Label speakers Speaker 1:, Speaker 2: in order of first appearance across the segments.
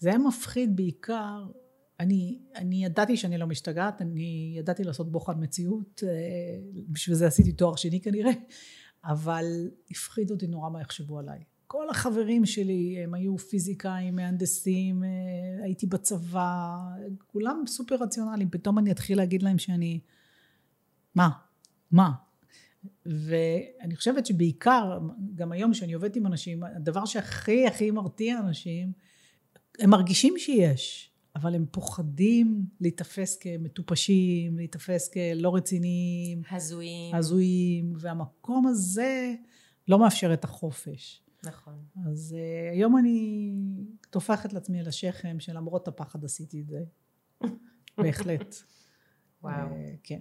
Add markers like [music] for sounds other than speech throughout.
Speaker 1: זה היה מפחיד בעיקר, אני, אני ידעתי שאני לא משתגעת, אני ידעתי לעשות בוחן מציאות, אה, בשביל זה עשיתי תואר שני כנראה, אבל הפחיד אותי נורא מה יחשבו עליי. כל החברים שלי הם היו פיזיקאים, מהנדסים, אה, הייתי בצבא, כולם סופר רציונליים, פתאום אני אתחיל להגיד להם שאני, מה? מה? ואני חושבת שבעיקר, גם היום כשאני עובדת עם אנשים, הדבר שהכי הכי מרתיע אנשים, הם מרגישים שיש, אבל הם פוחדים להיתפס כמטופשים, להיתפס כלא רציניים.
Speaker 2: הזויים.
Speaker 1: הזויים, והמקום הזה לא מאפשר את החופש.
Speaker 2: נכון.
Speaker 1: אז uh, היום אני טופחת לעצמי על השכם שלמרות הפחד עשיתי את זה. [laughs] בהחלט.
Speaker 2: וואו. Uh,
Speaker 1: כן.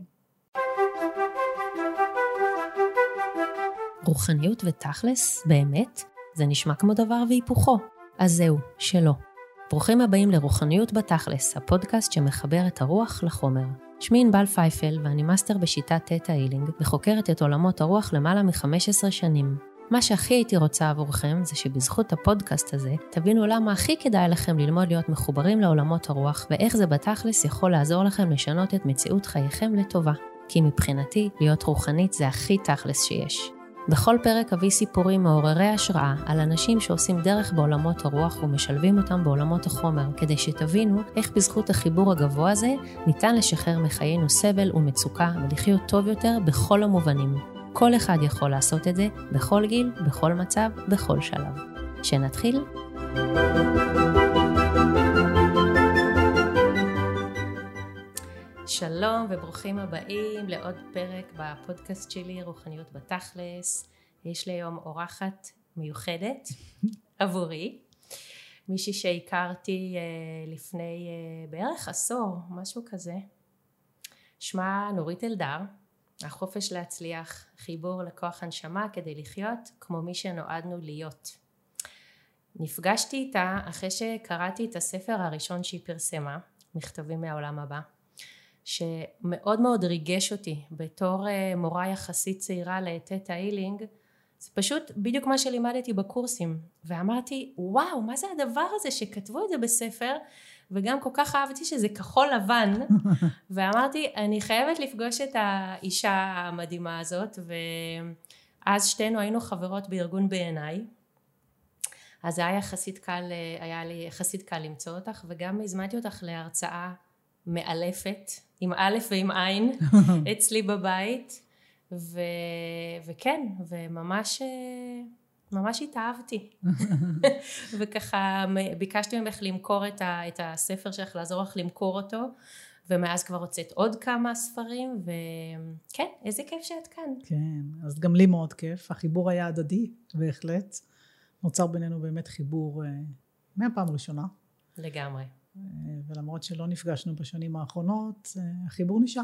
Speaker 2: רוחניות ותכלס, באמת, זה נשמע כמו דבר והיפוכו. אז זהו, שלא. ברוכים הבאים לרוחניות בתכלס, הפודקאסט שמחבר את הרוח לחומר. שמי ענבל פייפל ואני מאסטר בשיטת תטא הילינג וחוקרת את עולמות הרוח למעלה מ-15 שנים. מה שהכי הייתי רוצה עבורכם זה שבזכות הפודקאסט הזה תבינו למה הכי כדאי לכם ללמוד להיות מחוברים לעולמות הרוח ואיך זה בתכלס יכול לעזור לכם לשנות את מציאות חייכם לטובה. כי מבחינתי, להיות רוחנית זה הכי תכלס שיש. בכל פרק אביא סיפורים מעוררי השראה על אנשים שעושים דרך בעולמות הרוח ומשלבים אותם בעולמות החומר, כדי שתבינו איך בזכות החיבור הגבוה הזה ניתן לשחרר מחיינו סבל ומצוקה ולחיות טוב יותר בכל המובנים. כל אחד יכול לעשות את זה, בכל גיל, בכל מצב, בכל שלב. שנתחיל? שלום וברוכים הבאים לעוד פרק בפודקאסט שלי, רוחניות בתכלס. יש לי היום אורחת מיוחדת [laughs] עבורי, מישהי שהכרתי uh, לפני uh, בערך עשור, משהו כזה. שמה נורית אלדר, החופש להצליח, חיבור לכוח הנשמה כדי לחיות כמו מי שנועדנו להיות. נפגשתי איתה אחרי שקראתי את הספר הראשון שהיא פרסמה, מכתבים מהעולם הבא. שמאוד מאוד ריגש אותי בתור אה, מורה יחסית צעירה לתטא הילינג זה פשוט בדיוק מה שלימדתי בקורסים. ואמרתי וואו מה זה הדבר הזה שכתבו את זה בספר? וגם כל כך אהבתי שזה כחול לבן. [laughs] ואמרתי אני חייבת לפגוש את האישה המדהימה הזאת. ואז שתינו היינו חברות בארגון בעיניי אז היה יחסית קל, אה, היה לי יחסית קל למצוא אותך וגם הזמנתי אותך להרצאה מאלפת עם א' ועם עין [laughs] אצלי בבית ו... וכן וממש ממש התאהבתי. [laughs] וככה ביקשתי ממך למכור את, ה... את הספר שלך לעזור לך למכור אותו ומאז כבר הוצאת עוד כמה ספרים וכן איזה כיף שאת כאן.
Speaker 1: כן אז גם לי מאוד כיף. החיבור היה הדדי בהחלט. נוצר בינינו באמת חיבור אה, מהפעם הראשונה.
Speaker 2: לגמרי
Speaker 1: ולמרות שלא נפגשנו בשנים האחרונות, החיבור נשאר.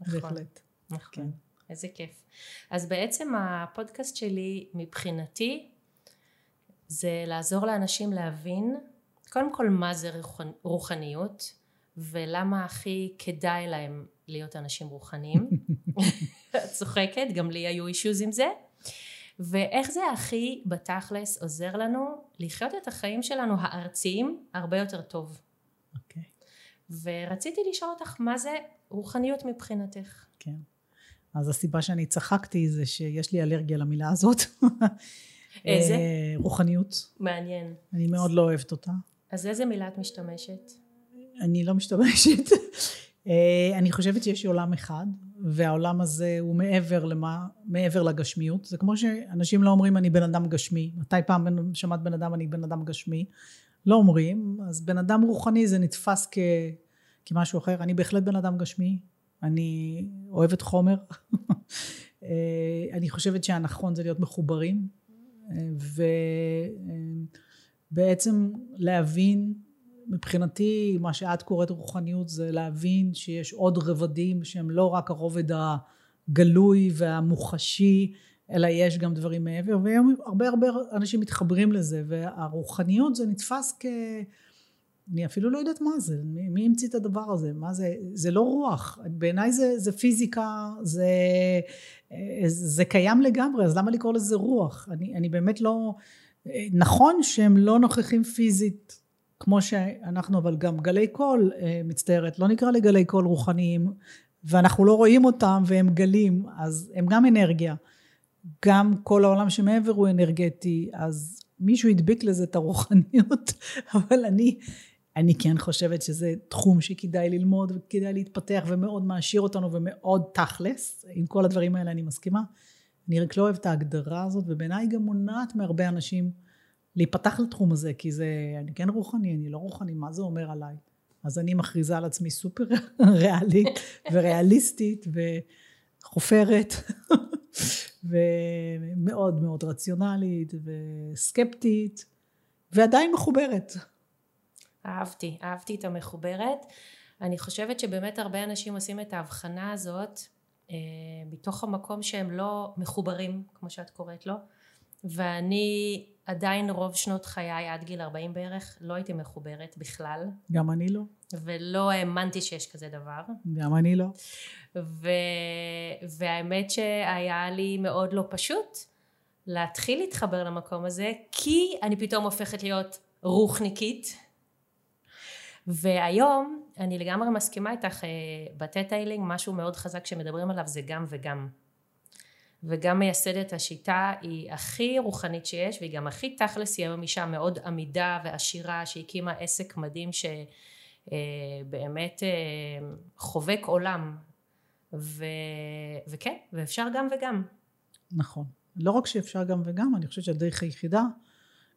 Speaker 1: נכון, בהחלט.
Speaker 2: נכון, כן. איזה כיף. אז בעצם הפודקאסט שלי מבחינתי זה לעזור לאנשים להבין קודם כל מה זה רוחניות ולמה הכי כדאי להם להיות אנשים רוחניים. [laughs] את צוחקת, גם לי היו אישוז עם זה. ואיך זה הכי בתכלס עוזר לנו לחיות את החיים שלנו הארציים הרבה יותר טוב.
Speaker 1: אוקיי. Okay.
Speaker 2: ורציתי לשאול אותך מה זה רוחניות מבחינתך.
Speaker 1: כן. אז הסיבה שאני צחקתי זה שיש לי אלרגיה למילה הזאת. [laughs]
Speaker 2: איזה?
Speaker 1: אה, רוחניות.
Speaker 2: מעניין.
Speaker 1: אני מאוד לא אוהבת אותה.
Speaker 2: אז איזה מילה את משתמשת?
Speaker 1: אני לא משתמשת. [laughs] אה, אני חושבת שיש עולם אחד, והעולם הזה הוא מעבר למה, מעבר לגשמיות. זה כמו שאנשים לא אומרים אני בן אדם גשמי. מתי פעם שמעת בן אדם אני בן אדם גשמי? לא אומרים. אז בן אדם רוחני זה נתפס כ, כמשהו אחר. אני בהחלט בן אדם גשמי. אני אוהבת חומר. [laughs] אה, אני חושבת שהנכון זה להיות מחוברים. אה, ובעצם להבין מבחינתי מה שאת קוראת רוחניות זה להבין שיש עוד רבדים שהם לא רק הרובד הגלוי והמוחשי אלא יש גם דברים מעבר והיום הרבה הרבה אנשים מתחברים לזה והרוחניות זה נתפס כ... אני אפילו לא יודעת מה זה, מי, מי המציא את הדבר הזה, מה זה, זה לא רוח, בעיניי זה, זה פיזיקה, זה, זה קיים לגמרי, אז למה לקרוא לזה רוח? אני, אני באמת לא, נכון שהם לא נוכחים פיזית כמו שאנחנו אבל גם גלי קול אה, מצטערת לא נקרא לגלי קול רוחניים ואנחנו לא רואים אותם והם גלים אז הם גם אנרגיה. גם כל העולם שמעבר הוא אנרגטי אז מישהו הדביק לזה את הרוחניות [laughs] אבל אני אני כן חושבת שזה תחום שכדאי ללמוד וכדאי להתפתח ומאוד מעשיר אותנו ומאוד תכלס. עם כל הדברים האלה אני מסכימה. אני רק לא אוהבת ההגדרה הזאת ובעיניי גם מונעת מהרבה אנשים להיפתח לתחום הזה, כי זה, אני כן רוחני, אני לא רוחני, מה זה אומר עליי? אז אני מכריזה על עצמי סופר [laughs] ריאלית וריאליסטית וחופרת [laughs] ומאוד מאוד רציונלית וסקפטית ועדיין מחוברת.
Speaker 2: אהבתי, אהבתי את המחוברת. אני חושבת שבאמת הרבה אנשים עושים את ההבחנה הזאת אה, מתוך המקום שהם לא מחוברים, כמו שאת קוראת לו, ואני עדיין רוב שנות חיי עד גיל 40 בערך לא הייתי מחוברת בכלל.
Speaker 1: גם אני לא.
Speaker 2: ולא האמנתי שיש כזה דבר.
Speaker 1: גם אני לא.
Speaker 2: ו... והאמת שהיה לי מאוד לא פשוט להתחיל להתחבר למקום הזה כי אני פתאום הופכת להיות רוחניקית והיום אני לגמרי מסכימה איתך אה, בטטיילינג משהו מאוד חזק שמדברים עליו זה גם וגם וגם מייסדת השיטה היא הכי רוחנית שיש והיא גם הכי תכלס היא היום אישה מאוד עמידה ועשירה שהקימה עסק מדהים שבאמת אה, אה, חובק עולם. ו... וכן ואפשר גם וגם. נכון.
Speaker 1: לא רק שאפשר גם וגם אני חושבת שהדרך היחידה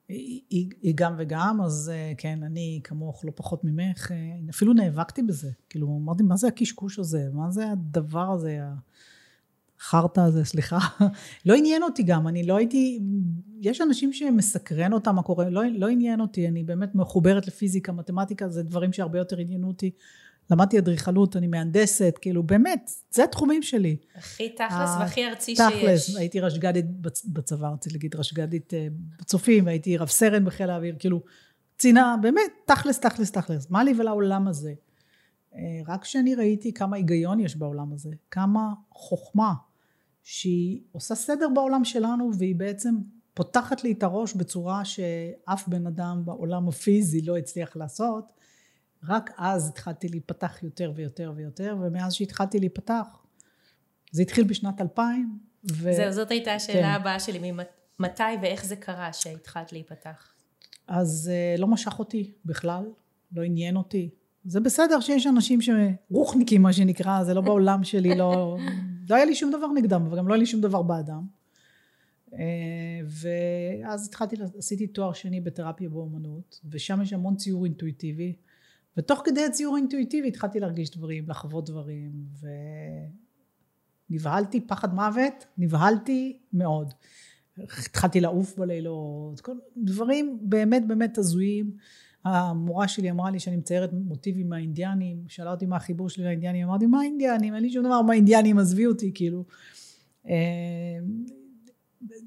Speaker 1: היא, היא, היא גם וגם אז אה, כן אני כמוך לא פחות ממך אפילו נאבקתי בזה. כאילו אמרתי מה זה הקשקוש הזה? מה זה הדבר הזה החרטא הזה, סליחה, [laughs] לא עניין אותי גם, אני לא הייתי, יש אנשים שמסקרן אותם מה קורה, לא, לא עניין אותי, אני באמת מחוברת לפיזיקה, מתמטיקה, זה דברים שהרבה יותר עניינו אותי. למדתי אדריכלות, אני מהנדסת, כאילו באמת, זה התחומים שלי.
Speaker 2: הכי תכלס והכי ארצי
Speaker 1: תכלס, שיש. תכלס, הייתי רשג"דית בצבא, רציתי להגיד רשג"דית אה, בצופים, והייתי רב סרן בחיל האוויר, כאילו, קצינה, באמת, תכלס, תכלס, תכלס. מה לי ולעולם הזה? אה, רק כשאני ראיתי כמה היגיון יש בעולם הזה, כמה חוכמה, שהיא עושה סדר בעולם שלנו והיא בעצם פותחת לי את הראש בצורה שאף בן אדם בעולם הפיזי לא הצליח לעשות. רק אז התחלתי להיפתח יותר ויותר ויותר ומאז שהתחלתי להיפתח זה התחיל בשנת 2000
Speaker 2: ו... זהו זאת הייתה השאלה כן. הבאה שלי מתי ואיך זה קרה שהתחלת להיפתח?
Speaker 1: אז אה, לא משך אותי בכלל לא עניין אותי. זה בסדר שיש אנשים שרוחניקים מה שנקרא זה לא בעולם שלי לא [laughs] לא היה לי שום דבר נגדם, וגם לא היה לי שום דבר בעדם. אה, ואז התחלתי, עשיתי תואר שני בתרפיה באומנות, ושם יש המון ציור אינטואיטיבי, ותוך כדי הציור האינטואיטיבי התחלתי להרגיש דברים, לחוות דברים, ונבהלתי פחד מוות, נבהלתי מאוד. התחלתי לעוף בלילות, כל דברים באמת באמת הזויים. המורה שלי אמרה לי שאני מציירת מוטיבים מהאינדיאנים, שאלה אותי מה החיבור שלי לאינדיאנים, אמרתי מה האינדיאנים, אין לי שום דבר מהאינדיאנים, עזבי אותי, כאילו. אה,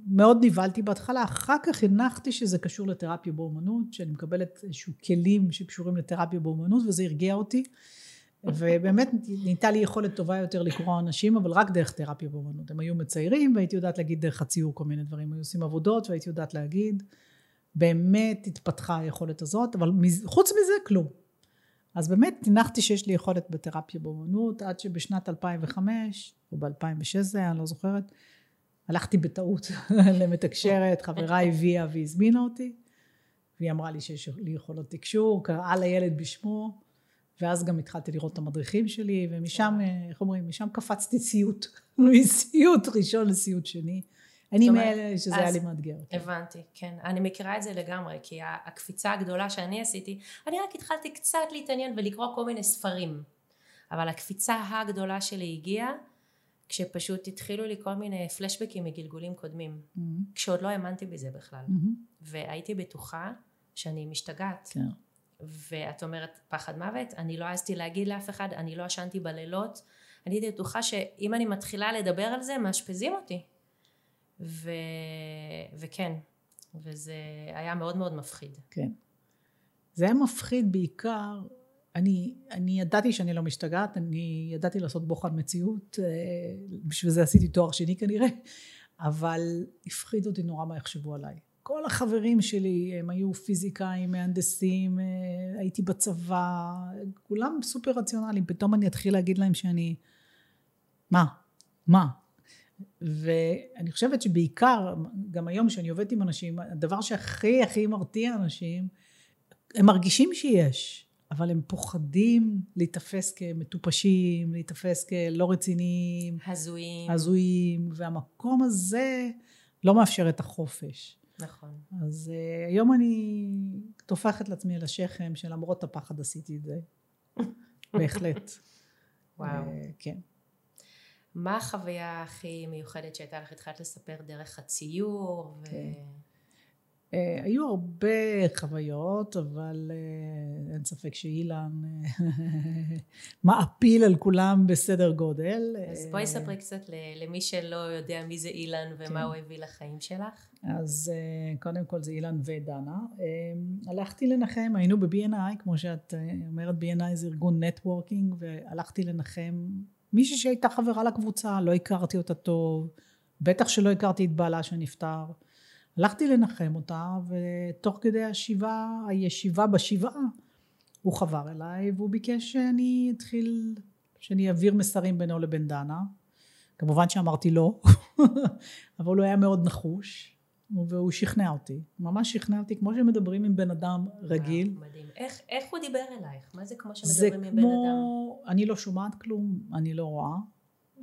Speaker 1: מאוד נבהלתי בהתחלה, אחר כך הנחתי שזה קשור לתרפיה באומנות, שאני מקבלת איזשהו כלים שקשורים לתרפיה באומנות, וזה הרגיע אותי. ובאמת ניתה לי יכולת טובה יותר לקרוא אנשים, אבל רק דרך תרפיה באומנות. הם היו מציירים, והייתי יודעת להגיד דרך הציור כל מיני דברים. היו עושים עבודות, והייתי יודעת להגיד. באמת התפתחה היכולת הזאת, אבל חוץ מזה כלום. אז באמת הנחתי שיש לי יכולת בתרפיה באמנות, עד שבשנת 2005, או ב-2006 זה היה, אני לא זוכרת, הלכתי בטעות [laughs] למתקשרת, חברה הביאה והזמינה אותי, והיא אמרה לי שיש לי יכולות תקשור, קראה לילד בשמו, ואז גם התחלתי לראות את המדריכים שלי, ומשם, איך אומרים, משם קפצתי סיוט, [laughs] מסיוט ראשון לסיוט שני. אני מאלה שזה היה לי מאתגר.
Speaker 2: הבנתי, כן. אני מכירה את זה לגמרי, כי הקפיצה הגדולה שאני עשיתי, אני רק התחלתי קצת להתעניין ולקרוא כל מיני ספרים. אבל הקפיצה הגדולה שלי הגיעה כשפשוט התחילו לי כל מיני פלשבקים מגלגולים קודמים. Mm-hmm. כשעוד לא האמנתי בזה בכלל. Mm-hmm. והייתי בטוחה שאני משתגעת. כן. ואת אומרת פחד מוות, אני לא העזתי להגיד לאף אחד, אני לא ישנתי בלילות. אני הייתי בטוחה שאם אני מתחילה לדבר על זה, מאשפזים אותי. ו... וכן, וזה היה מאוד מאוד מפחיד.
Speaker 1: כן. זה היה מפחיד בעיקר, אני, אני ידעתי שאני לא משתגעת, אני ידעתי לעשות בוחן מציאות, אה, בשביל זה עשיתי תואר שני כנראה, אבל הפחיד אותי נורא מה יחשבו עליי. כל החברים שלי הם היו פיזיקאים, מהנדסים, אה, הייתי בצבא, כולם סופר רציונליים, פתאום אני אתחיל להגיד להם שאני, מה? מה? ואני חושבת שבעיקר, גם היום כשאני עובדת עם אנשים, הדבר שהכי הכי מרתיע אנשים, הם מרגישים שיש, אבל הם פוחדים להיתפס כמטופשים, להיתפס כלא רציניים.
Speaker 2: הזויים.
Speaker 1: הזויים, והמקום הזה לא מאפשר את החופש.
Speaker 2: נכון.
Speaker 1: אז uh, היום אני טופחת לעצמי על השכם שלמרות הפחד עשיתי את זה. בהחלט.
Speaker 2: וואו.
Speaker 1: Uh, כן.
Speaker 2: מה החוויה הכי מיוחדת שהייתה לך? התחלת לספר דרך הציור. ו...
Speaker 1: כן. Uh, היו הרבה חוויות, אבל uh, אין ספק שאילן uh, [laughs] מעפיל על כולם בסדר גודל.
Speaker 2: אז בואי ספרי קצת למי שלא יודע מי זה אילן ומה כן. הוא הביא לחיים שלך.
Speaker 1: אז uh, קודם כל זה אילן ודנה. הלכתי לנחם, היינו ב-B&I, כמו שאת אומרת, B&I זה ארגון נטוורקינג, והלכתי לנחם מישהי שהייתה חברה לקבוצה, לא הכרתי אותה טוב, בטח שלא הכרתי את בעלה שנפטר. הלכתי לנחם אותה, ותוך כדי השיבה, הישיבה בשבעה, הוא חבר אליי, והוא ביקש שאני אתחיל, שאני אעביר מסרים בינו לבין דנה. כמובן שאמרתי לא, [laughs] אבל הוא היה מאוד נחוש, והוא שכנע אותי. ממש שכנע אותי, כמו שמדברים עם בן אדם רגיל.
Speaker 2: וואו, מדהים. איך, איך הוא דיבר אלייך? מה זה כמו שמדברים עם כמו, בן אדם?
Speaker 1: אני לא שומעת כלום, אני לא רואה.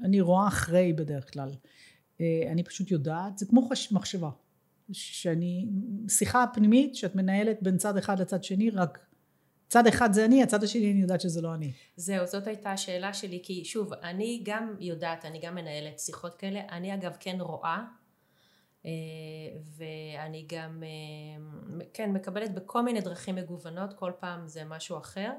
Speaker 1: אני רואה אחרי בדרך כלל. אה, אני פשוט יודעת, זה כמו חש... מחשבה. שאני, שיחה פנימית שאת מנהלת בין צד אחד לצד שני, רק צד אחד זה אני, הצד השני אני יודעת שזה לא אני.
Speaker 2: זהו, זאת הייתה השאלה שלי, כי שוב, אני גם יודעת, אני גם מנהלת שיחות כאלה, אני אגב כן רואה, אה, ואני גם, אה, כן, מקבלת בכל מיני דרכים מגוונות, כל פעם זה משהו אחר.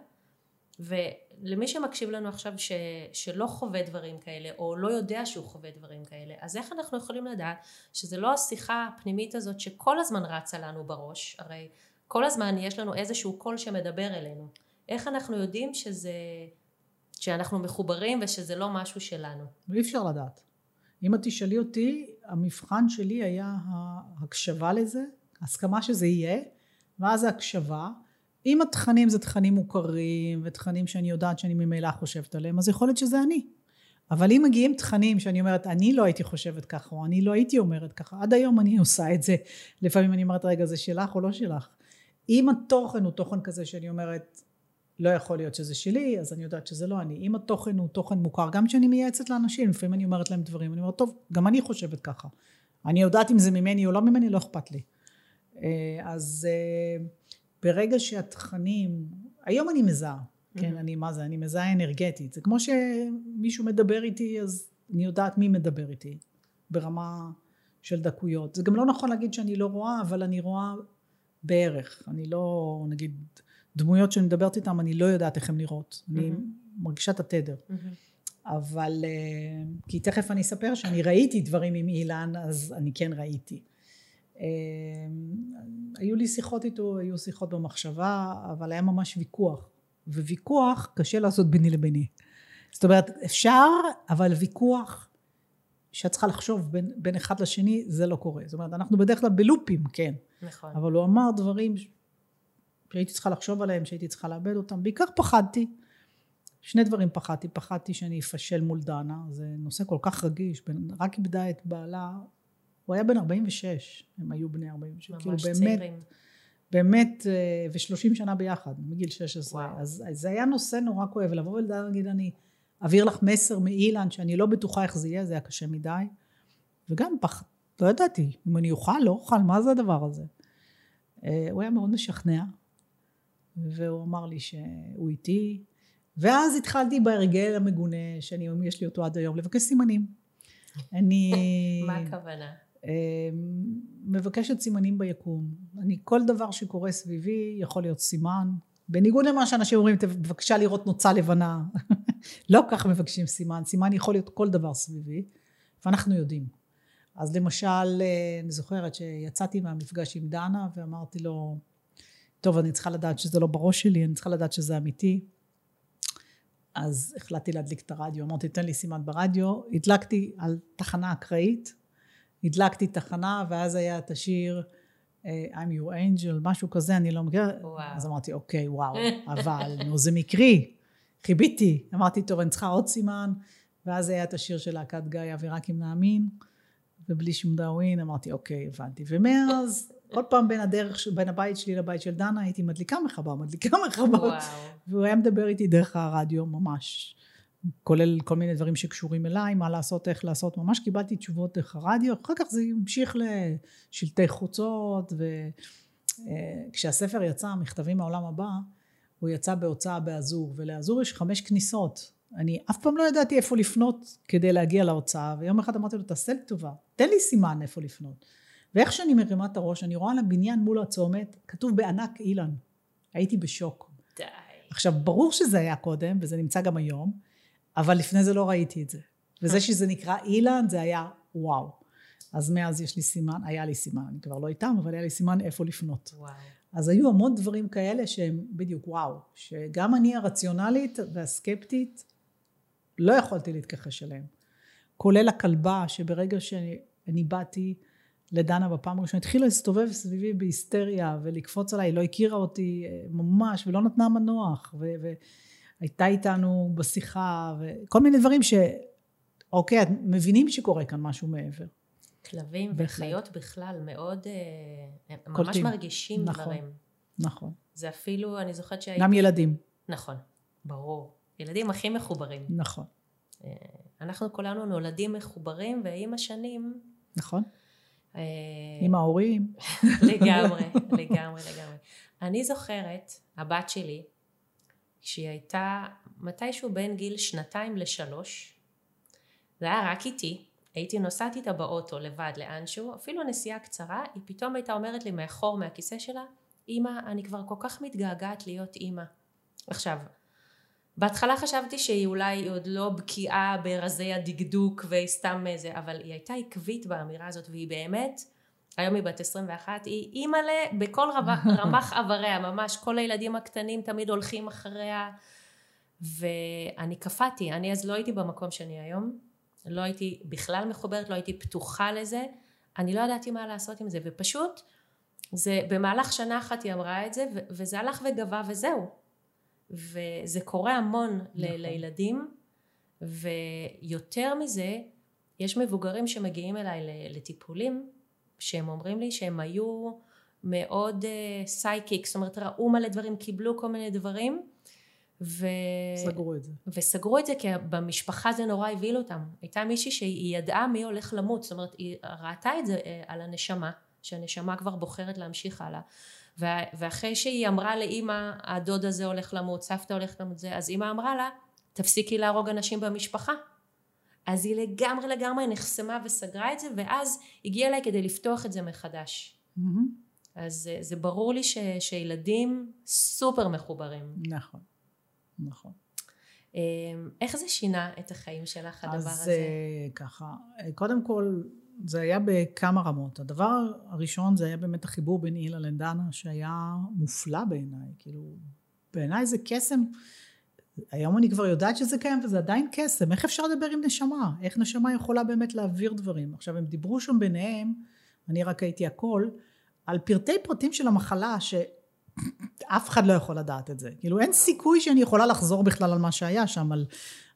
Speaker 2: ולמי שמקשיב לנו עכשיו ש, שלא חווה דברים כאלה או לא יודע שהוא חווה דברים כאלה אז איך אנחנו יכולים לדעת שזה לא השיחה הפנימית הזאת שכל הזמן רצה לנו בראש? הרי כל הזמן יש לנו איזשהו קול שמדבר אלינו. איך אנחנו יודעים שזה שאנחנו מחוברים ושזה לא משהו שלנו?
Speaker 1: אי אפשר לדעת. אם את תשאלי אותי המבחן שלי היה ההקשבה לזה הסכמה שזה יהיה ואז ההקשבה אם התכנים זה תכנים מוכרים ותכנים שאני יודעת שאני ממילא חושבת עליהם, אז יכול להיות שזה אני. אבל אם מגיעים תכנים שאני אומרת, אני לא הייתי חושבת ככה, או אני לא הייתי אומרת ככה, עד היום אני עושה את זה. לפעמים אני אומרת, רגע, זה שלך או לא שלך? אם התוכן הוא תוכן כזה שאני אומרת, לא יכול להיות שזה שלי, אז אני יודעת שזה לא אני. אם התוכן הוא תוכן מוכר, גם כשאני מייעצת לאנשים, לפעמים אני אומרת להם דברים, אני אומרת, טוב, גם אני חושבת ככה. אני יודעת אם זה ממני או לא ממני, לא אכפת לי. אה, אז אה, ברגע שהתכנים, היום אני מזהה, כן, אני מה זה, אני מזהה אנרגטית, זה כמו שמישהו מדבר איתי אז אני יודעת מי מדבר איתי ברמה של דקויות, זה גם לא נכון להגיד שאני לא רואה, אבל אני רואה בערך, אני לא, נגיד, דמויות שאני מדברת איתן, אני לא יודעת איך הן נראות, אני מרגישה את התדר. אבל אה, כי תכף אני אספר שאני ראיתי דברים עם אילן אז אני כן ראיתי אמ, היו לי שיחות איתו, היו שיחות במחשבה, אבל היה ממש ויכוח. וויכוח קשה לעשות ביני לביני. זאת אומרת, אפשר, אבל ויכוח שאת צריכה לחשוב בין, בין אחד לשני, זה לא קורה. זאת אומרת, אנחנו בדרך כלל בלופים, כן.
Speaker 2: נכון.
Speaker 1: אבל הוא אמר דברים שהייתי צריכה לחשוב עליהם, שהייתי צריכה לאבד אותם. בעיקר פחדתי. שני דברים פחדתי. פחדתי שאני אפשל מול דנה, זה נושא כל כך רגיש. רק איבדה את בעלה הוא היה בן 46, הם היו בני 46.
Speaker 2: ממש כאילו צעירים. באמת,
Speaker 1: באמת, אה, ושלושים שנה ביחד, מגיל 16. אז, אז זה היה נושא נורא כואב, ולבוא ולהגיד, אני אעביר לך מסר מאילן, שאני לא בטוחה איך זה יהיה, זה היה קשה מדי. וגם פח, לא ידעתי, אם אני אוכל, לא אוכל, מה זה הדבר הזה? אה, הוא היה מאוד משכנע, והוא אמר לי שהוא איתי, ואז התחלתי בהרגל המגונה, שאני, יש לי אותו עד היום, לבקש סימנים. אני... [laughs]
Speaker 2: מה הכוונה?
Speaker 1: אמ, מבקשת סימנים ביקום. אני, כל דבר שקורה סביבי יכול להיות סימן. בניגוד למה שאנשים אומרים, בבקשה לראות נוצה לבנה. [laughs] לא כך מבקשים סימן. סימן יכול להיות כל דבר סביבי, ואנחנו יודעים. אז למשל, אה, אני זוכרת שיצאתי מהמפגש עם דנה ואמרתי לו, טוב, אני צריכה לדעת שזה לא בראש שלי, אני צריכה לדעת שזה אמיתי. אז החלטתי להדליק את הרדיו, אמרתי, תן לי סימן ברדיו. הדלקתי על תחנה אקראית, הדלקתי תחנה ואז היה את השיר אה, I'm your angel, משהו כזה, אני לא מכירה. אז אמרתי, אוקיי, וואו, אבל [laughs] נו, זה מקרי. חיביתי. אמרתי, טוב, אני צריכה עוד סימן. ואז היה את השיר של להקת גיא, ורק אם נאמין, ובלי שום דאווין, אמרתי, אוקיי, הבנתי. ומאז, כל פעם בין הדרך, בין הבית שלי לבית של דנה, הייתי מדליקה מחבר, מדליקה. [laughs]
Speaker 2: וואו.
Speaker 1: והוא היה מדבר איתי דרך הרדיו ממש, כולל כל מיני דברים שקשורים אליי, מה לעשות, איך לעשות, ממש קיבלתי תשובות דרך הרדיו, אחר כך זה המשיך לשלטי חוצות, וכשהספר יצא, מכתבים מהעולם הבא, הוא יצא בהוצאה באזור, ולאזור יש חמש כניסות. אני אף פעם לא ידעתי איפה לפנות כדי להגיע להוצאה, ויום אחד אמרתי לו, תעשה לי טובה, תן לי סימן איפה לפנות. ואיך שאני מרימה את הראש, אני רואה על הבניין מול הצומת, כתוב בענק אילן. הייתי בשוק.
Speaker 2: די.
Speaker 1: עכשיו, ברור שזה היה קודם, וזה נמצא גם היום, אבל לפני זה לא ראיתי את זה. וזה שזה נקרא אילן, זה היה וואו. אז מאז יש לי סימן, היה לי סימן, אני כבר לא איתם, אבל היה לי סימן איפה לפנות.
Speaker 2: וואו.
Speaker 1: אז היו המון דברים כאלה שהם בדיוק וואו, שגם אני הרציונלית והסקפטית, לא יכולתי להתכחש אליהם. כולל הכלבה, שברגע שאני באתי לדנה בפעם הראשונה, התחילה להסתובב סביבי בהיסטריה ולקפוץ עליי, לא הכירה אותי אה, ממש, ולא נתנה מנוח, והייתה איתנו בשיחה, וכל מיני דברים ש... אוקיי, אתם מבינים שקורה כאן משהו מעבר.
Speaker 2: כלבים. וחיות בכלל מאוד, אה, הם ממש
Speaker 1: קולטים.
Speaker 2: מרגישים
Speaker 1: נכון.
Speaker 2: דברים.
Speaker 1: נכון.
Speaker 2: זה אפילו, אני זוכרת שהייתי...
Speaker 1: גם ילדים.
Speaker 2: נכון, ברור. ילדים הכי מחוברים.
Speaker 1: נכון.
Speaker 2: אנחנו כולנו נולדים מחוברים, ועם השנים...
Speaker 1: נכון.
Speaker 2: אה,
Speaker 1: עם ההורים. [laughs]
Speaker 2: לגמרי, לגמרי, לגמרי. אני זוכרת, הבת שלי, כשהיא הייתה מתישהו בין גיל שנתיים לשלוש, זה היה רק איתי, הייתי נוסעת איתה באוטו לבד לאנשהו, אפילו נסיעה קצרה, היא פתאום הייתה אומרת לי מאחור מהכיסא שלה, אמא, אני כבר כל כך מתגעגעת להיות אמא. עכשיו, בהתחלה חשבתי שהיא אולי עוד לא בקיאה ברזי הדקדוק והיא סתם איזה, אבל היא הייתה עקבית באמירה הזאת והיא באמת, היום היא בת 21, היא אימא'לה בכל [laughs] רמ"ח איבריה, ממש כל הילדים הקטנים תמיד הולכים אחריה ואני קפאתי, אני אז לא הייתי במקום שאני היום, לא הייתי בכלל מחוברת, לא הייתי פתוחה לזה, אני לא ידעתי מה לעשות עם זה ופשוט זה במהלך שנה אחת היא אמרה את זה ו- וזה הלך וגבה וזהו וזה קורה המון
Speaker 1: נכון.
Speaker 2: לילדים ויותר מזה יש מבוגרים שמגיעים אליי לטיפולים שהם אומרים לי שהם היו מאוד סייקיק, זאת אומרת ראו מלא דברים, קיבלו כל מיני דברים ו...
Speaker 1: סגרו את זה.
Speaker 2: וסגרו את זה כי במשפחה זה נורא הבהיל אותם. הייתה מישהי שהיא ידעה מי הולך למות, זאת אומרת היא ראתה את זה אה, על הנשמה, שהנשמה כבר בוחרת להמשיך הלאה. ואחרי שהיא אמרה לאימא הדוד הזה הולך למות, סבתא הולכת למות זה, אז אימא אמרה לה תפסיקי להרוג אנשים במשפחה. אז היא לגמרי לגמרי נחסמה וסגרה את זה ואז הגיעה אליי כדי לפתוח את זה מחדש.
Speaker 1: מהמם.
Speaker 2: אז אה, זה ברור לי ש, שילדים סופר מחוברים.
Speaker 1: נכון. נכון.
Speaker 2: אה, איך זה שינה את החיים שלך הדבר
Speaker 1: אז
Speaker 2: הזה?
Speaker 1: אה, ככה, אה, קודם כל זה היה בכמה רמות. הדבר הראשון זה היה באמת החיבור בין אילה לדנה שהיה מופלא בעיניי. כאילו, בעיניי זה קסם. היום אני כבר יודעת שזה קיים וזה עדיין קסם. איך אפשר לדבר עם נשמה? איך נשמה יכולה באמת להעביר דברים? עכשיו הם דיברו שם ביניהם, אני רק הייתי הכל, על פרטי פרטים של המחלה שאף אחד לא יכול לדעת את זה. כאילו אין סיכוי שאני יכולה לחזור בכלל על מה שהיה שם, על,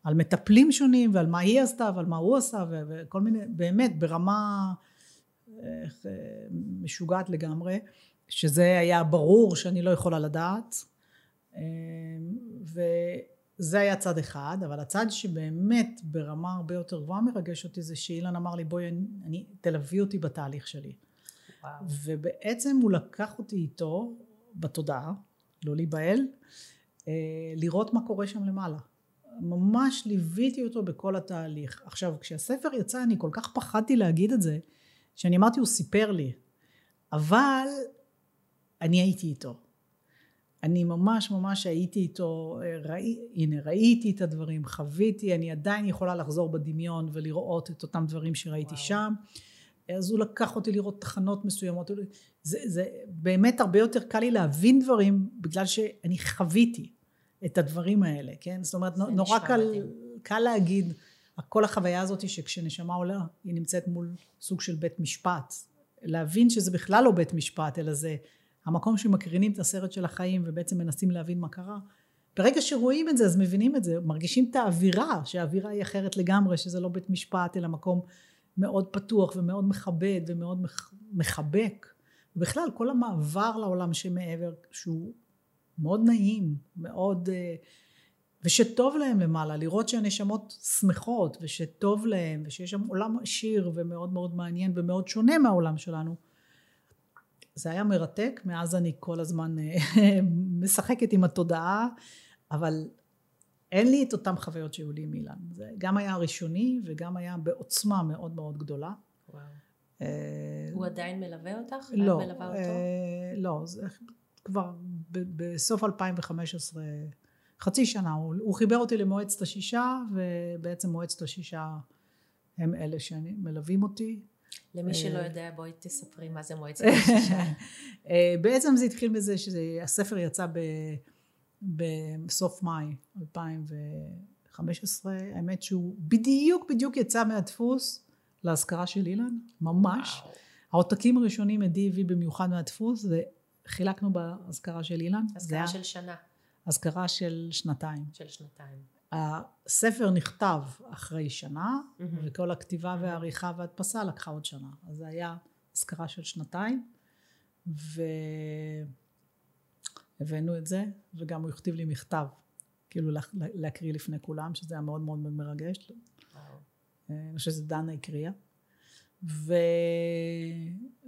Speaker 1: על מטפלים שונים ועל מה היא עשתה ועל מה הוא עשה ו- וכל מיני, באמת ברמה איך, אה, משוגעת לגמרי, שזה היה ברור שאני לא יכולה לדעת. אה, וזה היה צד אחד, אבל הצד שבאמת ברמה הרבה יותר גבוהה מרגש אותי זה שאילן אמר לי בואי אני, תלווי אותי בתהליך שלי.
Speaker 2: וואו.
Speaker 1: ובעצם הוא לקח אותי איתו בתודעה, לא להיבהל, אה, לראות מה קורה שם למעלה. ממש ליוויתי אותו בכל התהליך. עכשיו, כשהספר יצא אני כל כך פחדתי להגיד את זה, שאני אמרתי הוא סיפר לי, אבל אני הייתי איתו. אני ממש ממש הייתי איתו, ראי, הנה ראיתי את הדברים, חוויתי, אני עדיין יכולה לחזור בדמיון ולראות את אותם דברים שראיתי
Speaker 2: וואו.
Speaker 1: שם. אז הוא לקח אותי לראות תחנות מסוימות, זה, זה באמת הרבה יותר קל לי להבין דברים בגלל שאני חוויתי את הדברים האלה, כן? זאת אומרת, נורא קל,
Speaker 2: מדהים.
Speaker 1: קל להגיד, כל החוויה הזאת שכשנשמה עולה, היא נמצאת מול סוג של בית משפט, להבין שזה בכלל לא בית משפט, אלא זה המקום שמקרינים את הסרט של החיים ובעצם מנסים להבין מה קרה. ברגע שרואים את זה אז מבינים את זה, מרגישים את האווירה, שהאווירה היא אחרת לגמרי, שזה לא בית משפט אלא מקום מאוד פתוח ומאוד מכבד ומאוד מחבק. ובכלל כל המעבר לעולם שמעבר שהוא מאוד נעים, מאוד... אה, ושטוב להם למעלה, לראות שהנשמות שמחות ושטוב להם ושיש שם עולם עשיר ומאוד מאוד מעניין ומאוד שונה מהעולם שלנו. זה היה מרתק, מאז אני כל הזמן אה, [laughs] משחקת עם התודעה, אבל אין לי את אותן חוויות שהיו לי עם אילן. זה גם היה הראשוני וגם היה בעוצמה מאוד מאוד גדולה. וואו.
Speaker 2: אה, הוא עדיין מלווה אותך?
Speaker 1: לא, אה, לא, זה כבר בסוף 2015, חצי שנה, הוא, הוא חיבר אותי למועצת השישה, ובעצם מועצת השישה הם אלה שמלווים אותי.
Speaker 2: למי שלא אה, יודע, בואי תספרי מה זה מועצת השישה. [laughs]
Speaker 1: בעצם זה התחיל בזה שהספר יצא ב, בסוף מאי 2015, האמת שהוא בדיוק בדיוק יצא מהדפוס להשכרה של אילן, ממש. וואו. העותקים הראשונים עדי הביא במיוחד מהדפוס וחילקנו בהשכרה של אילן.
Speaker 2: השכרה של שנה.
Speaker 1: השכרה של שנתיים.
Speaker 2: של שנתיים.
Speaker 1: הספר נכתב אחרי שנה mm-hmm. וכל הכתיבה והעריכה וההדפסה לקחה עוד שנה. אז זה היה השכרה של שנתיים והבאנו את זה וגם הוא הכתיב לי מכתב כאילו להקריא לפני כולם שזה היה מאוד מאוד מרגש. אני חושבת שזה דנה הקריאה. ו...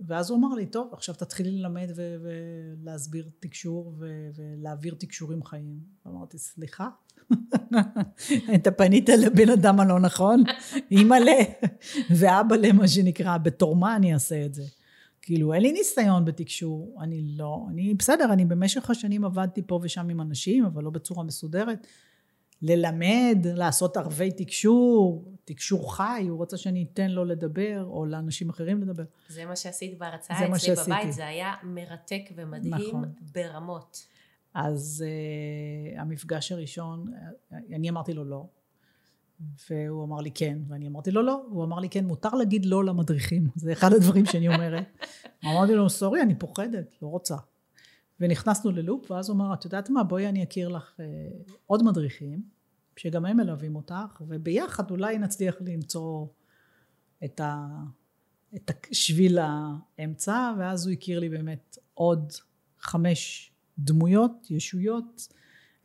Speaker 1: ואז הוא אמר לי, טוב, עכשיו תתחילי ללמד ו... ולהסביר תקשור ו... ולהעביר תקשורים חיים. אמרתי, סליחה? [laughs] אתה פנית לבן אדם הלא נכון? אימא'לה [laughs] ואבא'לה מה שנקרא, בתור מה אני אעשה את זה? כאילו אין לי ניסיון בתקשור, אני לא, אני בסדר, אני במשך השנים עבדתי פה ושם עם אנשים, אבל לא בצורה מסודרת. ללמד, לעשות ערבי תקשור, תקשור חי, הוא רוצה שאני אתן לו לדבר, או לאנשים אחרים לדבר.
Speaker 2: זה מה שעשית בהרצאה אצלי בבית, זה היה מרתק ומדהים נכון. ברמות.
Speaker 1: אז uh, המפגש הראשון, אני אמרתי לו לא, והוא אמר לי כן, ואני אמרתי לו לא, והוא אמר לי כן, מותר להגיד לא למדריכים, [laughs] זה אחד הדברים שאני אומרת. אמרתי לו, סורי, אני פוחדת, לא רוצה. ונכנסנו ללופ, ואז הוא אמר, את יודעת מה, בואי אני אכיר לך אה, עוד מדריכים, שגם הם מלווים אותך, וביחד אולי נצליח למצוא את, ה, את השביל האמצע, ואז הוא הכיר לי באמת עוד חמש דמויות, ישויות,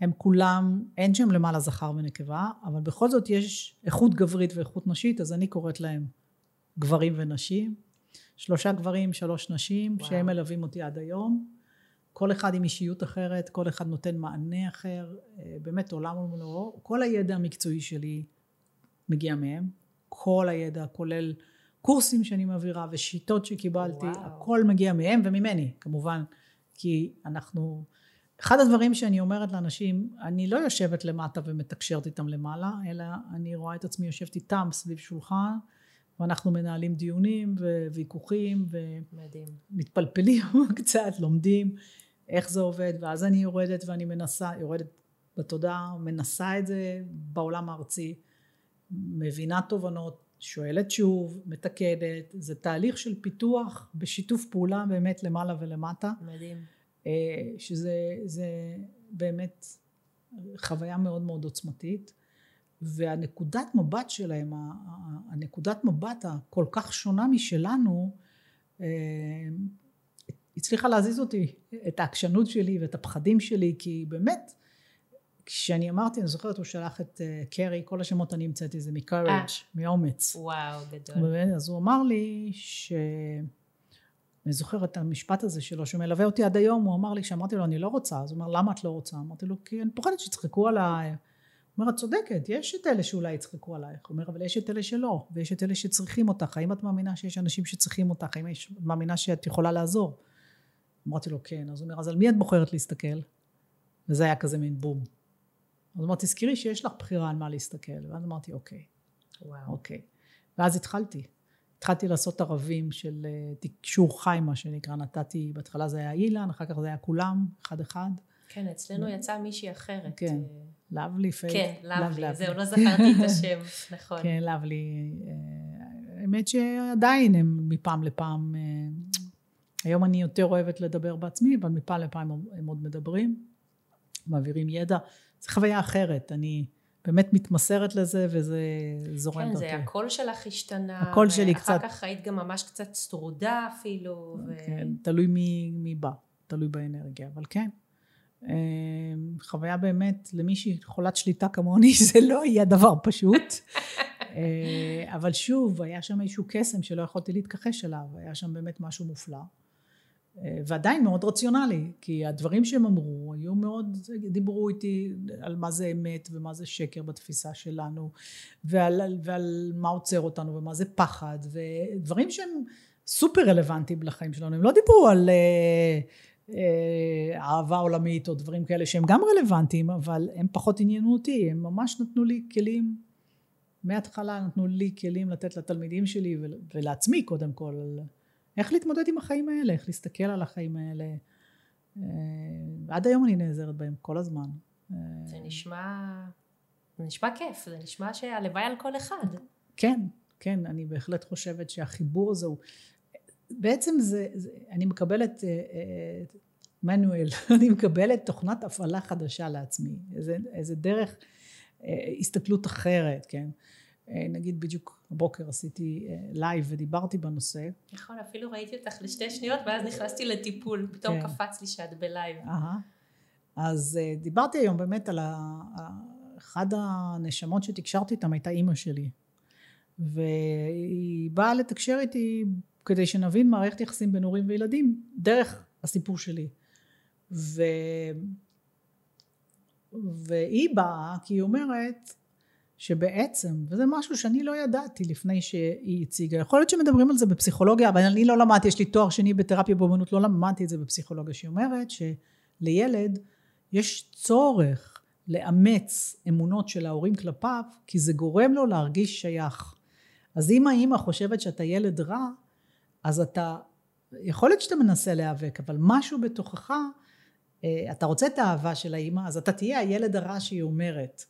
Speaker 1: הם כולם, אין שם למעלה זכר ונקבה, אבל בכל זאת יש איכות גברית ואיכות נשית, אז אני קוראת להם גברים ונשים. שלושה גברים, שלוש נשים, וואו. שהם מלווים אותי עד היום. כל אחד עם אישיות אחרת, כל אחד נותן מענה אחר, אה, באמת עולם ומלואו. כל הידע המקצועי שלי מגיע מהם, כל הידע כולל קורסים שאני מעבירה ושיטות שקיבלתי, וואו. הכל מגיע מהם וממני כמובן, כי אנחנו, אחד הדברים שאני אומרת לאנשים, אני לא יושבת למטה ומתקשרת איתם למעלה, אלא אני רואה את עצמי יושבת איתם סביב שולחן ואנחנו מנהלים דיונים וויכוחים ומתפלפלים [laughs] קצת, לומדים איך זה עובד, ואז אני יורדת ואני מנסה, יורדת בתודעה, מנסה את זה בעולם הארצי, מבינה תובנות, שואלת שוב, מתקדת, זה תהליך של פיתוח בשיתוף פעולה באמת למעלה ולמטה.
Speaker 2: מדהים.
Speaker 1: אה, שזה באמת חוויה מאוד מאוד עוצמתית. והנקודת מבט שלהם, הנקודת מבט הכל כך שונה משלנו, אה, הצליחה להזיז אותי, את העקשנות שלי ואת הפחדים שלי, כי באמת, כשאני אמרתי, אני זוכרת, הוא שלח את uh, קרי, כל השמות אני המצאתי זה מקורג', אה. מאומץ.
Speaker 2: וואו, גדול.
Speaker 1: אז הוא אמר לי ש... אני זוכרת את המשפט הזה שלו, שמלווה אותי עד היום, הוא אמר לי, כשאמרתי לו, אני לא רוצה, אז הוא אמר, למה את לא רוצה? אמרתי לו, כי אני פוחדת שיצחקו עליי. הוא אומר, את צודקת, יש את אלה שאולי יצחקו עלייך. הוא אומר, אבל יש את אלה שלא, ויש את אלה שצריכים אותך. האם את מאמינה שיש אנשים שצריכים אותך? האם את מאמינה שאת יכולה לעזור? אמרתי לו כן, אז הוא אומר, אז על מי את בוחרת להסתכל? וזה היה כזה מין בום. אז הוא אמר, תזכרי שיש לך בחירה על מה להסתכל. ואז אמרתי, אוקיי. וואו. אוקיי. ואז התחלתי. התחלתי לעשות ערבים של אה, תקשור חי, מה שנקרא. נתתי, בהתחלה זה היה אילן, אחר כך זה היה כולם, אחד אחד.
Speaker 2: כן, אצלנו יצאה מישהי אחרת.
Speaker 1: כן, לאבלי פייק.
Speaker 2: כן, לאבלי, זהו, לא זכרתי את השם, [laughs] נכון.
Speaker 1: כן, לאבלי. אה, האמת שעדיין הם מפעם לפעם אה, היום אני יותר אוהבת לדבר בעצמי, אבל מפעם לפעם הם עוד מדברים, מעבירים ידע. זו חוויה אחרת, אני באמת מתמסרת לזה וזה זורם
Speaker 2: דרכי. כן, זה הקול שלך השתנה.
Speaker 1: הקול שלי קצת...
Speaker 2: אחר כך היית גם ממש קצת סטרודה אפילו.
Speaker 1: כן, ו... תלוי מי, מי בא, תלוי באנרגיה, אבל כן. אמ, חוויה באמת, למי שהיא חולת שליטה כמוני, [laughs] זה לא יהיה דבר פשוט. [laughs] אה, אבל שוב, היה שם איזשהו קסם שלא יכולתי להתכחש אליו, היה שם באמת משהו מופלא. אה, ועדיין מאוד רציונלי, כי הדברים שהם אמרו היו מאוד, דיברו איתי על מה זה אמת ומה זה שקר בתפיסה שלנו, ועל, ועל מה עוצר אותנו ומה זה פחד, ודברים שהם סופר רלוונטיים לחיים שלנו. הם לא דיברו על אה, אה, אהבה עולמית או דברים כאלה שהם גם רלוונטיים, אבל הם פחות עניינו אותי, הם ממש נתנו לי כלים מההתחלה נתנו לי כלים לתת לתלמידים שלי ולעצמי קודם כל איך להתמודד עם החיים האלה, איך להסתכל על החיים האלה. אה, עד היום אני נעזרת בהם כל הזמן.
Speaker 2: אה, זה נשמע, זה נשמע כיף, זה נשמע שהלוואי על כל אחד.
Speaker 1: כן, כן, אני בהחלט חושבת שהחיבור הזה הוא, בעצם זה, זה אני מקבלת manual, אה, [laughs] אני מקבלת תוכנת הפעלה חדשה לעצמי, איזה, איזה דרך הסתכלות אחרת, כן. אה, נגיד בדיוק הבוקר עשיתי לייב אה, ודיברתי בנושא.
Speaker 2: נכון, אפילו ראיתי אותך לשתי שניות ואז נכנסתי לטיפול, פתאום כן. קפץ לי שאת בלייב.
Speaker 1: אז אה, דיברתי היום באמת על אחד הנשמות שתקשרתי איתם הייתה אימא שלי. והיא באה לתקשר איתי כדי שנבין מערכת יחסים בין הורים וילדים דרך הסיפור שלי. ו... והיא באה כי היא אומרת שבעצם, וזה משהו שאני לא ידעתי לפני שהיא הציגה, יכול להיות שמדברים על זה בפסיכולוגיה, אבל אני לא למדתי, יש לי תואר שני בתרפיה באומנות, לא למדתי את זה בפסיכולוגיה, שהיא אומרת שלילד יש צורך לאמץ אמונות של ההורים כלפיו, כי זה גורם לו להרגיש שייך. אז אם האימא חושבת שאתה ילד רע, אז אתה, יכול להיות שאתה מנסה להיאבק, אבל משהו בתוכך, אה, אתה רוצה את האהבה של האימא, אז אתה תהיה הילד הרע שהיא אומרת.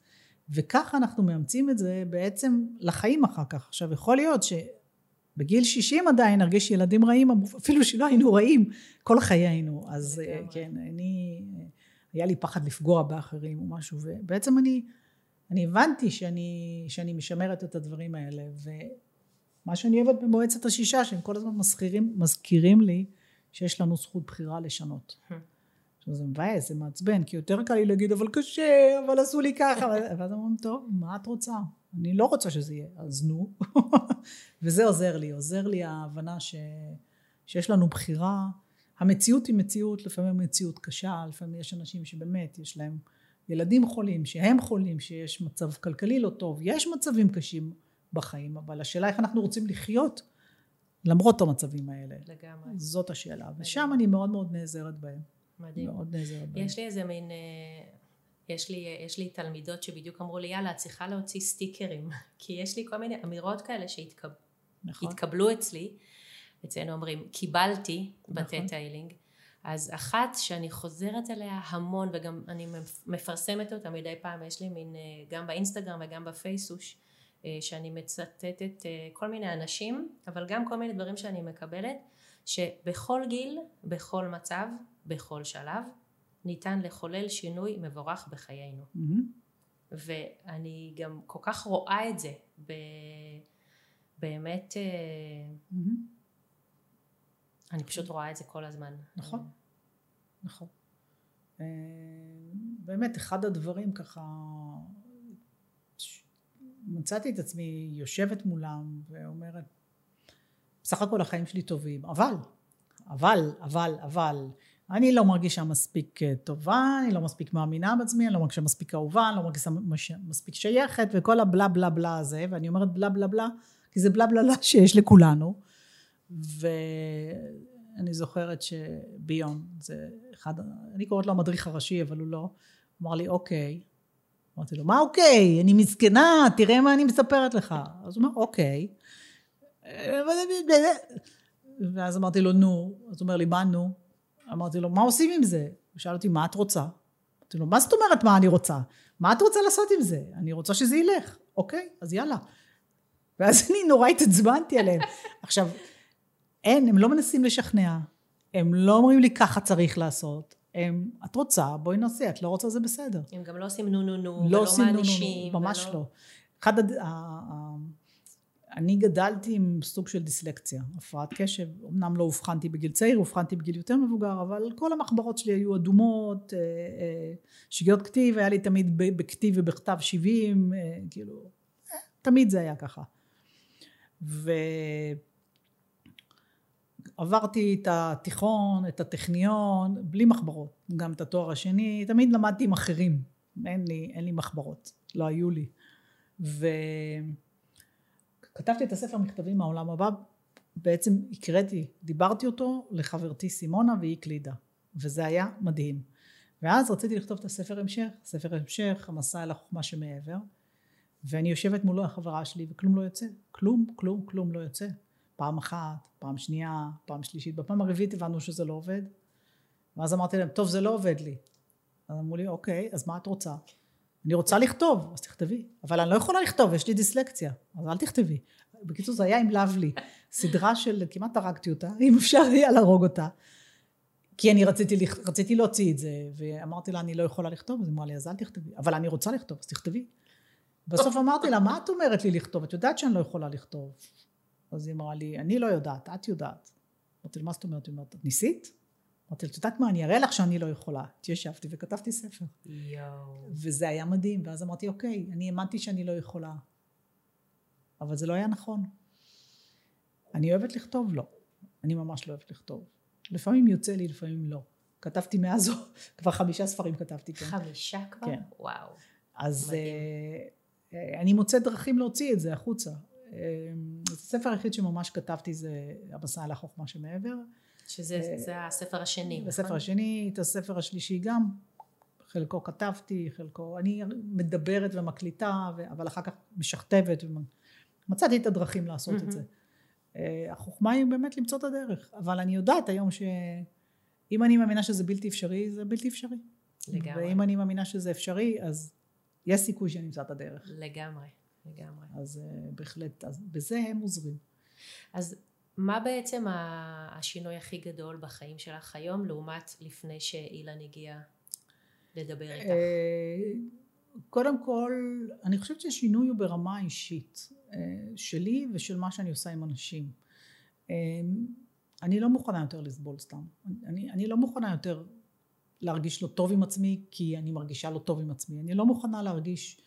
Speaker 1: וככה אנחנו מאמצים את זה בעצם לחיים אחר כך. עכשיו יכול להיות שבגיל 60 עדיין נרגיש ילדים רעים, אפילו שלא היינו רעים כל חיינו. אז כן, אני, היה לי פחד לפגוע באחרים או משהו, ובעצם אני, אני הבנתי שאני, שאני משמרת את הדברים האלה, ומה שאני אוהבת במועצת השישה, שהם כל הזמן מזכירים, מזכירים לי שיש לנו זכות בחירה לשנות. עכשיו זה מבאס, זה מעצבן, כי יותר קל לי להגיד אבל קשה, אבל עשו לי ככה, ואז אומרים טוב, מה את רוצה? אני לא רוצה שזה יהיה, אז נו. [laughs] וזה עוזר לי, עוזר לי ההבנה ש... שיש לנו בחירה. המציאות היא מציאות, לפעמים מציאות קשה, לפעמים יש אנשים שבאמת יש להם ילדים חולים, שהם חולים, שיש מצב כלכלי לא טוב, יש מצבים קשים בחיים, אבל השאלה איך אנחנו רוצים לחיות למרות המצבים האלה.
Speaker 2: לגמרי.
Speaker 1: זאת השאלה, ושם אני מאוד מאוד נעזרת בהם.
Speaker 2: מדהים. מאוד נעזרת בהם. יש לי איזה מין, אה, יש לי, יש לי תלמידות שבדיוק אמרו לי, יאללה, את צריכה להוציא סטיקרים. [laughs] כי יש לי כל מיני אמירות כאלה שהתקבלו נכון. אצלי. אצלנו אומרים, קיבלתי נכון. בטטיילינג. אז אחת שאני חוזרת אליה המון וגם אני מפרסמת אותה מדי פעם, יש לי מין, אה, גם באינסטגרם וגם בפייסוש, אה, שאני מצטטת כל מיני אנשים, אבל גם כל מיני דברים שאני מקבלת, שבכל גיל, בכל מצב, בכל שלב, ניתן לחולל שינוי מבורך בחיינו. Mm-hmm. ואני גם כל כך רואה את זה, ב... באמת, mm-hmm. אני פשוט רואה את זה כל הזמן.
Speaker 1: נכון, נכון. אה, באמת, אחד הדברים ככה, מצאתי את עצמי יושבת מולם ואומרת, בסך הכל החיים שלי טובים, אבל, אבל, אבל, אבל, אני לא מרגישה מספיק אה, טובה, אני לא מספיק מאמינה בעצמי, אני לא מרגישה מספיק אהובה, אני לא מרגישה מספיק שייכת וכל הבלה בלה בלה הזה, ואני אומרת בלה בלה בלה, כי זה בלה בלה בלה [laughs] שיש לכולנו. ואני זוכרת שביון, זה אחד, אני קוראת לו המדריך הראשי, אבל הוא לא, אמר לי אוקיי. אמרתי לו, מה אוקיי? אני מסכנה, תראה מה אני מספרת לך. אז הוא אמר, אוקיי. ואז אמרתי לו, נו. אז הוא אומר לי, מה נו? אמרתי לו, מה עושים עם זה? הוא שאל אותי, מה את רוצה? אמרתי לו, מה זאת אומרת מה אני רוצה? מה את רוצה לעשות עם זה? אני רוצה שזה ילך. אוקיי, אז יאללה. ואז אני נורא התעצבנתי עליהם. [laughs] עכשיו, אין, הם לא מנסים לשכנע. הם לא אומרים לי ככה צריך לעשות, הם, את רוצה, בואי נעשה, את לא רוצה, זה בסדר.
Speaker 2: הם גם לא עושים נו נו נו,
Speaker 1: לא
Speaker 2: ולא
Speaker 1: עושים נו נו
Speaker 2: מענישים.
Speaker 1: נו, ממש
Speaker 2: ולא-
Speaker 1: לא. אחד, אני גדלתי עם סוג של דיסלקציה, הפרעת קשב, אמנם לא אובחנתי בגיל צעיר, אובחנתי בגיל יותר מבוגר, אבל כל המחברות שלי היו אדומות, אה, אה, שגיאות כתיב, היה לי תמיד בכתיב ובכתב 70, אה, כאילו, תמיד זה היה ככה. ועברתי את התיכון, את הטכניון, בלי מחברות, גם את התואר השני, תמיד למדתי עם אחרים, אין לי, אין לי מחברות, לא היו לי. וכתבתי את הספר מכתבים מהעולם הבא, בעצם הקראתי, דיברתי אותו לחברתי סימונה והיא הקלידה, וזה היה מדהים. ואז רציתי לכתוב את הספר המשך, ספר המשך, המסע אל החוכמה שמעבר, ואני יושבת מולו החברה שלי וכלום לא יוצא, כלום, כלום, כלום לא יוצא. פעם אחת, פעם שנייה, פעם שלישית, בפעם הרביעית הבנו שזה לא עובד, ואז אמרתי להם, טוב זה לא עובד לי. אז אמרו לי, אוקיי, אז מה את רוצה? אני רוצה לכתוב, אז תכתבי. אבל אני לא יכולה לכתוב, יש לי דיסלקציה, אז אל תכתבי. בקיצור זה היה עם לבלי, סדרה של, כמעט הרגתי אותה, אם אפשר היה להרוג אותה. כי אני רציתי, רציתי להוציא את זה, ואמרתי לה, אני לא יכולה לכתוב, אז היא אמרה לי, אז אל תכתבי. אבל אני רוצה לכתוב, אז תכתבי. בסוף אמרתי לה, מה את אומרת לי לכתוב? את יודעת שאני לא יכולה לכתוב. אז היא אמרה לי, אני לא יודעת, את יודעת. אמרתי לה, מה זאת אומרת? היא אומרת, ניסית? אמרתי לה, את יודעת מה, אני אראה לך שאני לא יכולה. התיישבתי וכתבתי ספר.
Speaker 2: יואו.
Speaker 1: וזה היה מדהים, ואז אמרתי, אוקיי, אני האמנתי שאני לא יכולה. אבל זה לא היה נכון. אני אוהבת לכתוב? לא. אני ממש לא אוהבת לכתוב. לפעמים יוצא לי, לפעמים לא. כתבתי מאז, [laughs] כבר חמישה ספרים כתבתי, כן.
Speaker 2: חמישה כבר?
Speaker 1: כן.
Speaker 2: וואו.
Speaker 1: אז אה, אני מוצאת דרכים להוציא את זה החוצה. אה, הספר היחיד שממש כתבתי זה המסע אל החוכמה שמעבר.
Speaker 2: שזה
Speaker 1: אה,
Speaker 2: הספר השני, נכון?
Speaker 1: הספר השני, את הספר השלישי גם, חלקו כתבתי, חלקו, אני מדברת ומקליטה, ו- אבל אחר כך משכתבת, ומצאתי את הדרכים לעשות את. זה. אה, החוכמה היא באמת למצוא את הדרך, אבל אני יודעת היום שאם אני מאמינה שזה בלתי אפשרי, זה בלתי אפשרי.
Speaker 2: לגמרי.
Speaker 1: ואם אני מאמינה שזה אפשרי, אז יש סיכוי שאני אמצא את הדרך.
Speaker 2: לגמרי, לגמרי.
Speaker 1: אז אה, בהחלט, אז בזה הם עוזרים.
Speaker 2: אז מה בעצם השינוי הכי גדול בחיים שלך היום, לעומת לפני שאילן הגיע לדבר איתך?
Speaker 1: אה, קודם כל, אני חושבת שהשינוי הוא ברמה האישית אה, שלי ושל מה שאני עושה עם אנשים. אה, אני לא מוכנה יותר לסבול סתם. אני, אני לא מוכנה יותר להרגיש לא טוב עם עצמי כי אני מרגישה לא טוב עם עצמי. אני לא מוכנה להרגיש,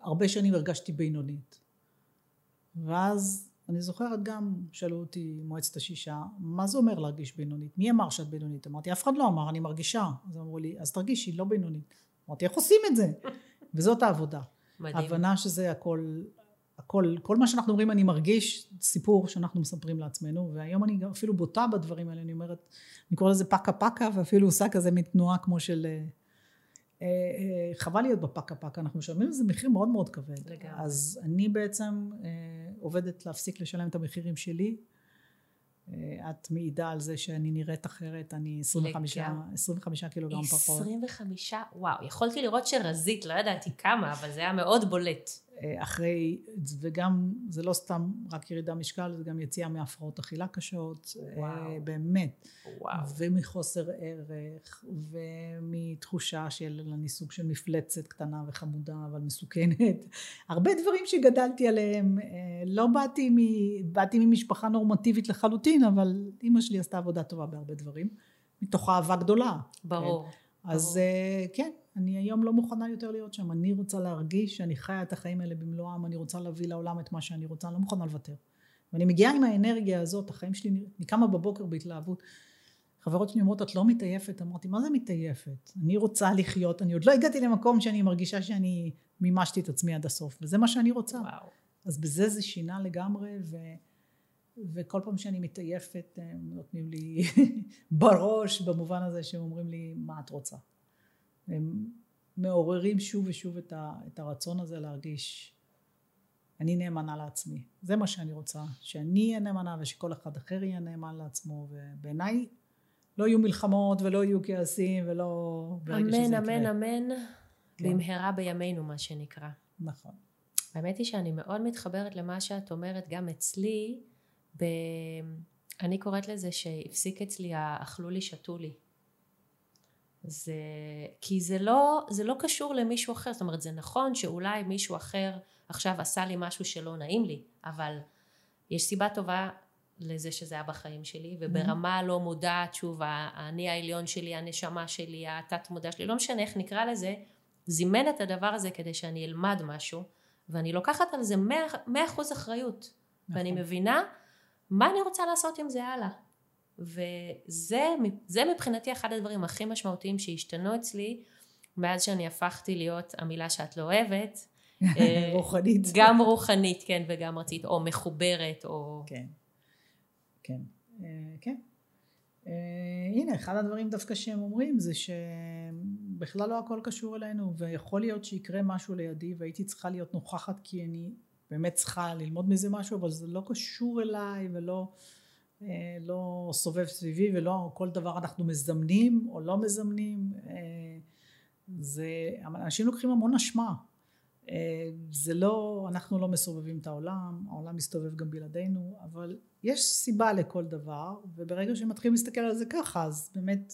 Speaker 1: הרבה שנים הרגשתי בינונית. ואז אני זוכרת גם, שאלו אותי מועצת השישה, מה זה אומר להרגיש בינונית? מי אמר שאת בינונית? אמרתי, אף אחד לא אמר, אני מרגישה. אז אמרו לי, אז תרגישי, לא בינונית. אמרתי, איך עושים את זה? [laughs] וזאת העבודה.
Speaker 2: מדהים.
Speaker 1: ההבנה שזה הכל, הכל, כל מה שאנחנו אומרים אני מרגיש, סיפור שאנחנו מספרים לעצמנו, והיום אני גם אפילו בוטה בדברים האלה, אני אומרת, אני קוראת לזה פקה פקה, ואפילו עושה כזה מין תנועה כמו של... אה, אה, חבל להיות בפקה פקה, אנחנו משלמים על זה מחיר מאוד מאוד כבד.
Speaker 2: לגמרי.
Speaker 1: אז אני בעצם אה, עובדת להפסיק לשלם את המחירים שלי. את מעידה על זה שאני נראית אחרת, אני 25,
Speaker 2: לגמרי.
Speaker 1: 25 קילוגרם פחות.
Speaker 2: 25, וואו, יכולתי לראות שרזית, לא ידעתי כמה, אבל זה היה מאוד בולט.
Speaker 1: אה, אחרי, וגם זה לא סתם רק ירידה משקל, זה גם יציאה מהפרעות אכילה קשות,
Speaker 2: וואו.
Speaker 1: אה, באמת,
Speaker 2: וואו.
Speaker 1: ומחוסר ערך, ומתחושה של אני סוג של מפלצת קטנה וחמודה אבל מסוכנת, [laughs] הרבה דברים שגדלתי עליהם, אה, לא באתי, מ, באתי ממשפחה נורמטיבית לחלוטין, אבל אימא שלי עשתה עבודה טובה בהרבה דברים, מתוך אהבה גדולה.
Speaker 2: ברור.
Speaker 1: אז
Speaker 2: ברור.
Speaker 1: כן, אני היום לא מוכנה יותר להיות שם, אני רוצה להרגיש שאני חיה את החיים האלה במלואם, אני רוצה להביא לעולם את מה שאני רוצה, אני לא מוכנה לוותר. ואני מגיעה עם האנרגיה הזאת, החיים שלי, אני קמה בבוקר בהתלהבות. חברות שלי אומרות, את לא מתעייפת? אמרתי, מה זה מתעייפת? אני רוצה לחיות, אני עוד לא הגעתי למקום שאני מרגישה שאני מימשתי את עצמי עד הסוף, וזה מה שאני רוצה.
Speaker 2: וואו.
Speaker 1: אז בזה זה שינה לגמרי, ו... וכל פעם שאני מתעייפת הם נותנים לי [laughs] בראש במובן הזה שהם אומרים לי מה את רוצה. הם מעוררים שוב ושוב את, ה... את הרצון הזה להרגיש אני נאמנה לעצמי. זה מה שאני רוצה, שאני אהיה נאמנה ושכל אחד אחר יהיה נאמן לעצמו ובעיניי לא יהיו מלחמות ולא יהיו כעסים ולא...
Speaker 2: אמן, אמן. אמן,
Speaker 1: כן.
Speaker 2: במהרה בימינו, מה שנקרא.
Speaker 1: נכון.
Speaker 2: האמת היא שאני מאוד מתחברת למה שאת אומרת גם אצלי, ב... אני קוראת לזה שהפסיק אצלי האכלו לי שתו לי. זה, כי זה לא, זה לא קשור למישהו אחר, זאת אומרת זה נכון שאולי מישהו אחר עכשיו עשה לי משהו שלא נעים לי, אבל יש סיבה טובה לזה שזה היה בחיים שלי, וברמה לא מודעת, שוב, האני העליון שלי, הנשמה שלי, התת מודע שלי, לא משנה איך נקרא לזה, זימן את הדבר הזה כדי שאני אלמד משהו, ואני לוקחת על זה מאה אחוז אחריות, נכון. ואני מבינה מה אני רוצה לעשות עם זה הלאה. וזה מבחינתי אחד הדברים הכי משמעותיים שהשתנו אצלי מאז שאני הפכתי להיות המילה שאת לא אוהבת. [laughs]
Speaker 1: אה, רוחנית.
Speaker 2: גם רוחנית, כן, וגם רצית, או מחוברת, או...
Speaker 1: כן, כן, אה, כן. אה, הנה, אחד הדברים דווקא שהם אומרים זה שבכלל לא הכל קשור אלינו, ויכול להיות שיקרה משהו לידי והייתי צריכה להיות נוכחת כי אני באמת צריכה ללמוד מזה משהו, אבל זה לא קשור אליי ולא... אה, לא סובב סביבי ולא כל דבר אנחנו מזמנים או לא מזמנים אה, זה אנשים לוקחים המון אשמה אה, זה לא אנחנו לא מסובבים את העולם העולם מסתובב גם בלעדינו אבל יש סיבה לכל דבר וברגע שמתחילים להסתכל על זה ככה אז באמת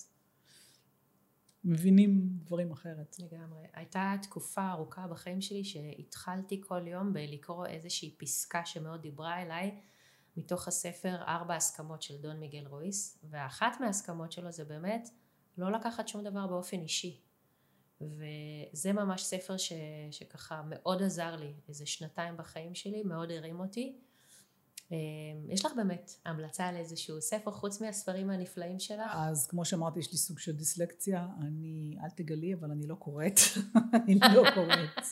Speaker 1: מבינים דברים אחרת.
Speaker 2: לגמרי. הייתה תקופה ארוכה בחיים שלי שהתחלתי כל יום בלקרוא איזושהי פסקה שמאוד דיברה אליי מתוך הספר ארבע הסכמות של דון מיגל רויס ואחת מההסכמות שלו זה באמת לא לקחת שום דבר באופן אישי. וזה ממש ספר ש, שככה מאוד עזר לי איזה שנתיים בחיים שלי מאוד הרים אותי יש לך באמת המלצה על איזשהו ספר חוץ מהספרים הנפלאים שלך?
Speaker 1: אז כמו שאמרתי יש לי סוג של דיסלקציה. אני אל תגלי אבל אני לא קוראת. [laughs] אני לא קוראת.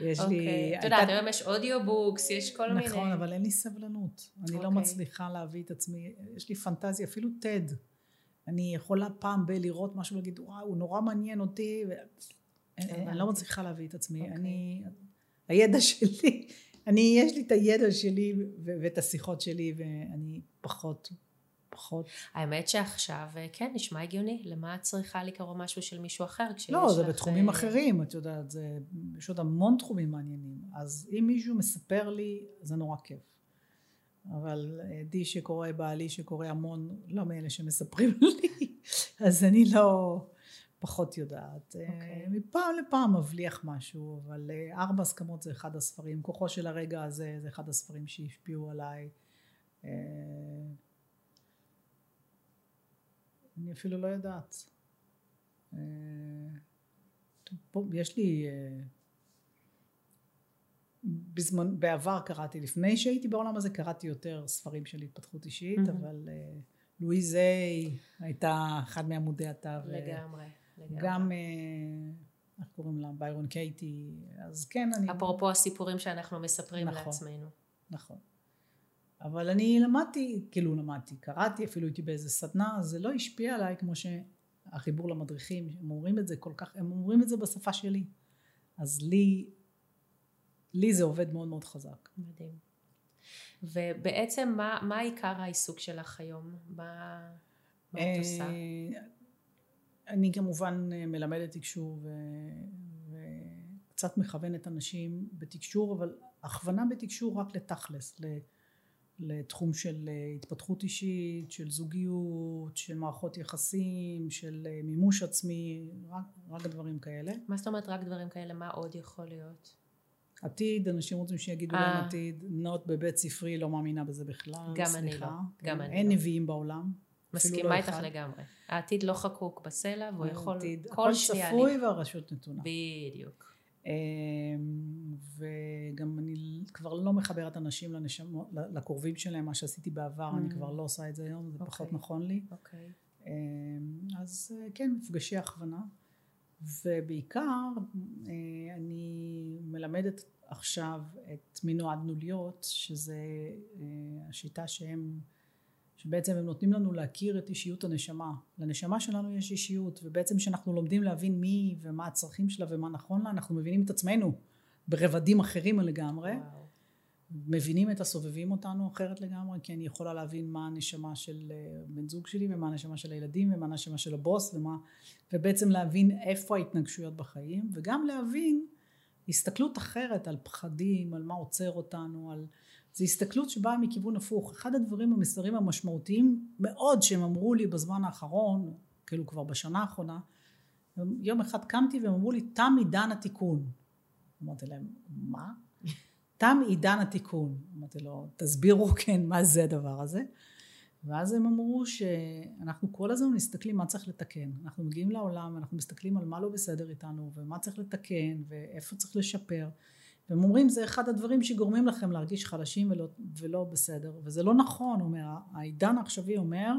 Speaker 2: יש לי אוקיי. את יודעת היום יש אודיובוקס יש כל מיני.
Speaker 1: נכון אבל אין לי סבלנות. אני לא אוקיי. מצליחה להביא את עצמי. יש לי פנטזיה אפילו TED. אני יכולה פעם בלראות משהו ולהגיד וואו הוא נורא מעניין אותי. אני לא מצליחה להביא את עצמי. אוקיי. אני הידע שלי אני, יש לי את הידע שלי ואת השיחות שלי ואני פחות, פחות.
Speaker 2: האמת שעכשיו, אה, כן, נשמע הגיוני. למה את צריכה לקרוא משהו של מישהו אחר
Speaker 1: לא. לא, זה בתחומים אה, אחרים, את יודעת, זה, יש עוד המון תחומים מעניינים. אז אם מישהו מספר לי, זה נורא כיף. אבל אה, די שקורא, בעלי שקורא המון, לא מאלה שמספרים [laughs] לי, אז אני לא... פחות יודעת. Okay. אוקיי. אה, מפעם לפעם מבליח משהו, אבל אה, ארבע הסכמות זה אחד הספרים. כוחו של הרגע הזה זה אחד הספרים שהשפיעו עליי. אה, אני אפילו לא יודעת. יש לי... בזמן, בעבר קראתי, לפני שהייתי בעולם הזה קראתי יותר ספרים של התפתחות אישית, mm-hmm. אבל לואיזי הייתה אחד מעמודי התו.
Speaker 2: לגמרי.
Speaker 1: גם, אה, איך קוראים לה? ביירון קייטי, אז כן, אני...
Speaker 2: אפרופו הסיפורים שאנחנו מספרים נכון, לעצמנו.
Speaker 1: נכון. אבל אני למדתי, כאילו למדתי, קראתי, אפילו הייתי באיזה סדנה, זה לא השפיע עליי כמו שהחיבור למדריכים, הם אומרים את זה כל כך, הם אומרים את זה בשפה שלי. אז לי, לי זה עובד מאוד מאוד חזק.
Speaker 2: מדהים. ובעצם מה, מה עיקר העיסוק שלך היום? מה, מה את עושה?
Speaker 1: אני כמובן אה, מלמדת תקשור ו... וקצת מכוונת אנשים בתקשור, אבל הכוונה בתקשור רק לתכלס, לתחום של אה, התפתחות אישית, של זוגיות, של מערכות יחסים, של אה, מימוש עצמי, רק, רק דברים כאלה.
Speaker 2: מה זאת אומרת רק דברים כאלה? מה עוד יכול להיות?
Speaker 1: עתיד, אנשים רוצים שיגידו להם עתיד, נוט בבית ספרי, לא מאמינה בזה בכלל,
Speaker 2: גם סליחה. אני לא, גם אני
Speaker 1: לא. אין נביאים בעולם.
Speaker 2: מסכימה לא איתך לגמרי. העתיד לא חקוק בסלע והוא יכול
Speaker 1: כל שנייה... הכל צפוי והרשות נתונה.
Speaker 2: בדיוק. אמ,
Speaker 1: וגם אני כבר לא מחברת אנשים לנשמות, לקרובים שלהם, מה שעשיתי בעבר, אני mm. כבר לא עושה את זה היום, זה פחות אוקיי. נכון לי.
Speaker 2: אוקיי.
Speaker 1: אמ, אז אה, כן, מפגשי הכוונה. ובעיקר אה, אני מלמדת עכשיו את מי נועדנו להיות, שזה אה, השיטה שהם שבעצם הם נותנים לנו להכיר את אישיות הנשמה. לנשמה שלנו יש אישיות, ובעצם כשאנחנו לומדים להבין מי ומה הצרכים שלה ומה נכון לה, אנחנו מבינים את עצמנו ברבדים אחרים לגמרי. וואו. מבינים את הסובבים אותנו אחרת לגמרי, כי אני יכולה להבין מה הנשמה של אה, בן זוג שלי ומה הנשמה של הילדים ומה הנשמה של הבוס ומה, ובעצם להבין איפה ההתנגשויות בחיים, וגם להבין הסתכלות אחרת על פחדים, על מה עוצר אותנו, על זו הסתכלות שבאה מכיוון הפוך. אחד הדברים המסרים המשמעותיים מאוד שהם אמרו לי בזמן האחרון, כאילו כבר בשנה האחרונה, יום אחד קמתי והם אמרו לי, תם עידן התיקון. אמרתי להם, מה? [laughs] תם עידן התיקון. אמרתי לו, תסבירו [laughs] כן מה זה הדבר הזה. ואז הם אמרו שאנחנו כל הזמן מסתכלים מה צריך לתקן. אנחנו מגיעים לעולם, אנחנו מסתכלים על מה לא בסדר איתנו, ומה צריך לתקן, ואיפה צריך לשפר. והם אומרים זה אחד הדברים שגורמים לכם להרגיש חלשים ולא, ולא בסדר. וזה לא נכון, אומר, העידן העכשווי אומר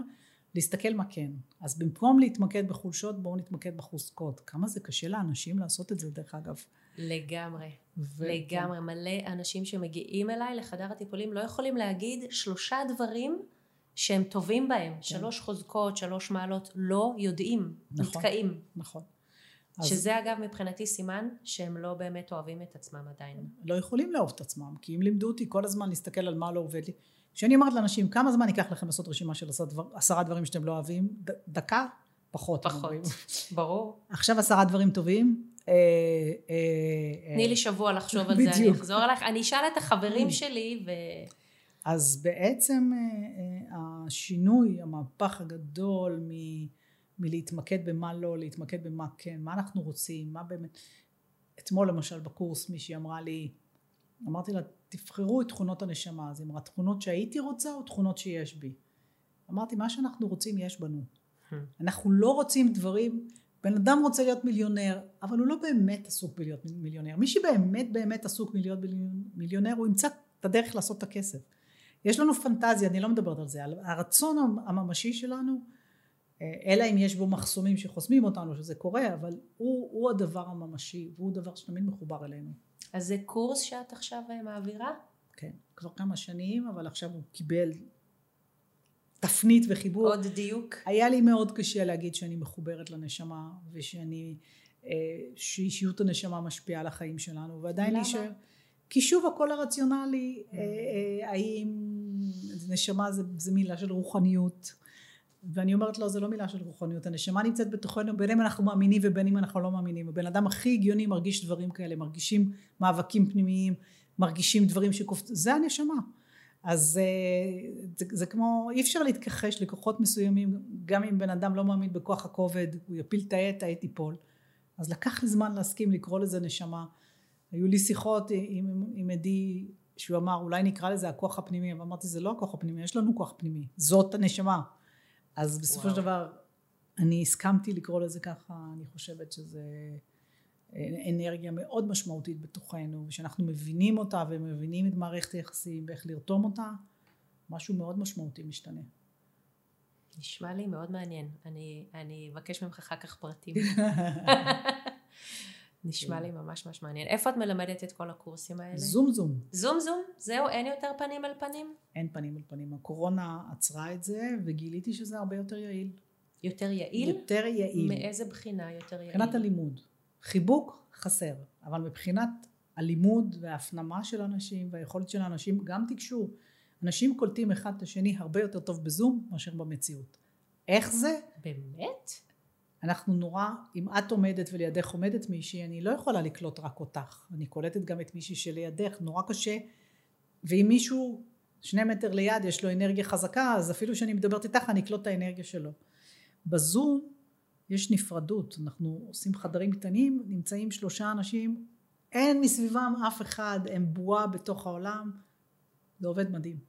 Speaker 1: להסתכל מה כן. אז במקום להתמקד בחולשות בואו נתמקד בחוזקות. כמה זה קשה לאנשים לעשות את זה דרך אגב.
Speaker 2: לגמרי, ו... לגמרי. כן. מלא אנשים שמגיעים אליי לחדר הטיפולים לא יכולים להגיד שלושה דברים שהם טובים בהם, כן. שלוש חוזקות, שלוש מעלות, לא יודעים, נכון, נתקעים.
Speaker 1: נכון.
Speaker 2: שזה. אגב מבחינתי סימן שהם לא באמת אוהבים את עצמם עדיין.
Speaker 1: לא יכולים לאהוב את עצמם, כי אם לימדו אותי כל הזמן להסתכל על מה לא עובד לי. כשאני אומרת לאנשים, כמה זמן ייקח לכם לעשות רשימה של עשרה דברים שאתם לא אוהבים? ד, דקה? פחות.
Speaker 2: פחות, [laughs] ברור.
Speaker 1: עכשיו עשרה דברים טובים. אה,
Speaker 2: אה, תני לי שבוע לחשוב על זה, אני אחזור אליך. אני אשאל את החברים שלי ו...
Speaker 1: אז בעצם אה, השינוי, המהפך הגדול מ... מלהתמקד במה לא, להתמקד במה כן, מה אנחנו רוצים, מה באמת. אתמול למשל בקורס מישהי אמרה לי, אמרתי לה, תבחרו את תכונות הנשמה, אז היא אמרה, תכונות שהייתי רוצה או תכונות שיש בי? אמרתי, מה שאנחנו רוצים יש בנו. Hmm. אנחנו לא רוצים דברים, בן אדם רוצה להיות מיליונר, אבל הוא לא באמת עסוק בלהיות מיליונר. מי שבאמת באמת עסוק בלהיות מיליונר, הוא ימצא את הדרך לעשות את הכסף. יש לנו פנטזיה, אני לא מדברת על זה, הרצון הממשי שלנו, אלא אם יש בו מחסומים שחוסמים אותנו שזה קורה, אבל הוא, הוא הדבר הממשי, והוא דבר שתמיד מחובר אלינו.
Speaker 2: אז זה קורס שאת עכשיו אה, מעבירה?
Speaker 1: כן, כבר כמה שנים, אבל עכשיו הוא קיבל תפנית וחיבור.
Speaker 2: עוד דיוק.
Speaker 1: היה לי מאוד קשה להגיד שאני מחוברת לנשמה, ושאני, אה, שאישיות הנשמה משפיעה על החיים שלנו, ועדיין להישאר. כי שוב הכל הרציונלי, mm. האם נשמה זה, זה מילה של רוחניות, ואני אומרת לו זה לא מילה של רוחניות הנשמה נמצאת בתוכנו בין אם אנחנו מאמינים ובין אם אנחנו לא מאמינים. הבן אדם הכי הגיוני מרגיש דברים כאלה מרגישים מאבקים פנימיים מרגישים דברים שקופצים זה הנשמה. אז אה, זה, זה כמו אי אפשר להתכחש לכוחות מסוימים גם אם בן אדם לא מאמין בכוח הכובד הוא יפיל את העט העט ייפול. אז לקח לי זמן להסכים לקרוא לזה נשמה. היו לי שיחות עם, עם עדי שהוא אמר אולי נקרא לזה הכוח הפנימי ואמרתי זה לא הכוח הפנימי יש לנו כוח פנימי זאת הנשמה אז בסופו וואו. של דבר אני הסכמתי לקרוא לזה ככה, אני חושבת שזה אנרגיה מאוד משמעותית בתוכנו, ושאנחנו מבינים אותה ומבינים את מערכת היחסים ואיך לרתום אותה, משהו מאוד משמעותי משתנה.
Speaker 2: נשמע לי מאוד מעניין, אני, אני אבקש ממך אחר כך פרטים. [laughs] נשמע כן. לי ממש ממש מעניין. איפה את מלמדת את כל הקורסים האלה?
Speaker 1: זום זום.
Speaker 2: זום זום? זהו? אין יותר פנים אל פנים?
Speaker 1: אין פנים אל פנים. הקורונה עצרה את זה וגיליתי שזה הרבה יותר יעיל.
Speaker 2: יותר יעיל?
Speaker 1: יותר יעיל.
Speaker 2: מאיזה בחינה יותר יעיל?
Speaker 1: מבחינת הלימוד. חיבוק חסר, אבל מבחינת הלימוד וההפנמה של אנשים והיכולת של האנשים, גם תקשור. אנשים קולטים אחד את השני הרבה יותר טוב בזום מאשר במציאות. איך זה?
Speaker 2: באמת?
Speaker 1: אנחנו נורא, אם את עומדת ולידך עומדת מישהי, אני לא יכולה לקלוט רק אותך, אני קולטת גם את מישהי שלידך, נורא קשה, ואם מישהו שני מטר ליד יש לו אנרגיה חזקה, אז אפילו שאני מדברת איתך אני אקלוט את האנרגיה שלו. בזום יש נפרדות, אנחנו עושים חדרים קטנים, נמצאים שלושה אנשים, אין מסביבם אף אחד, הם בועה בתוך העולם, זה עובד מדהים.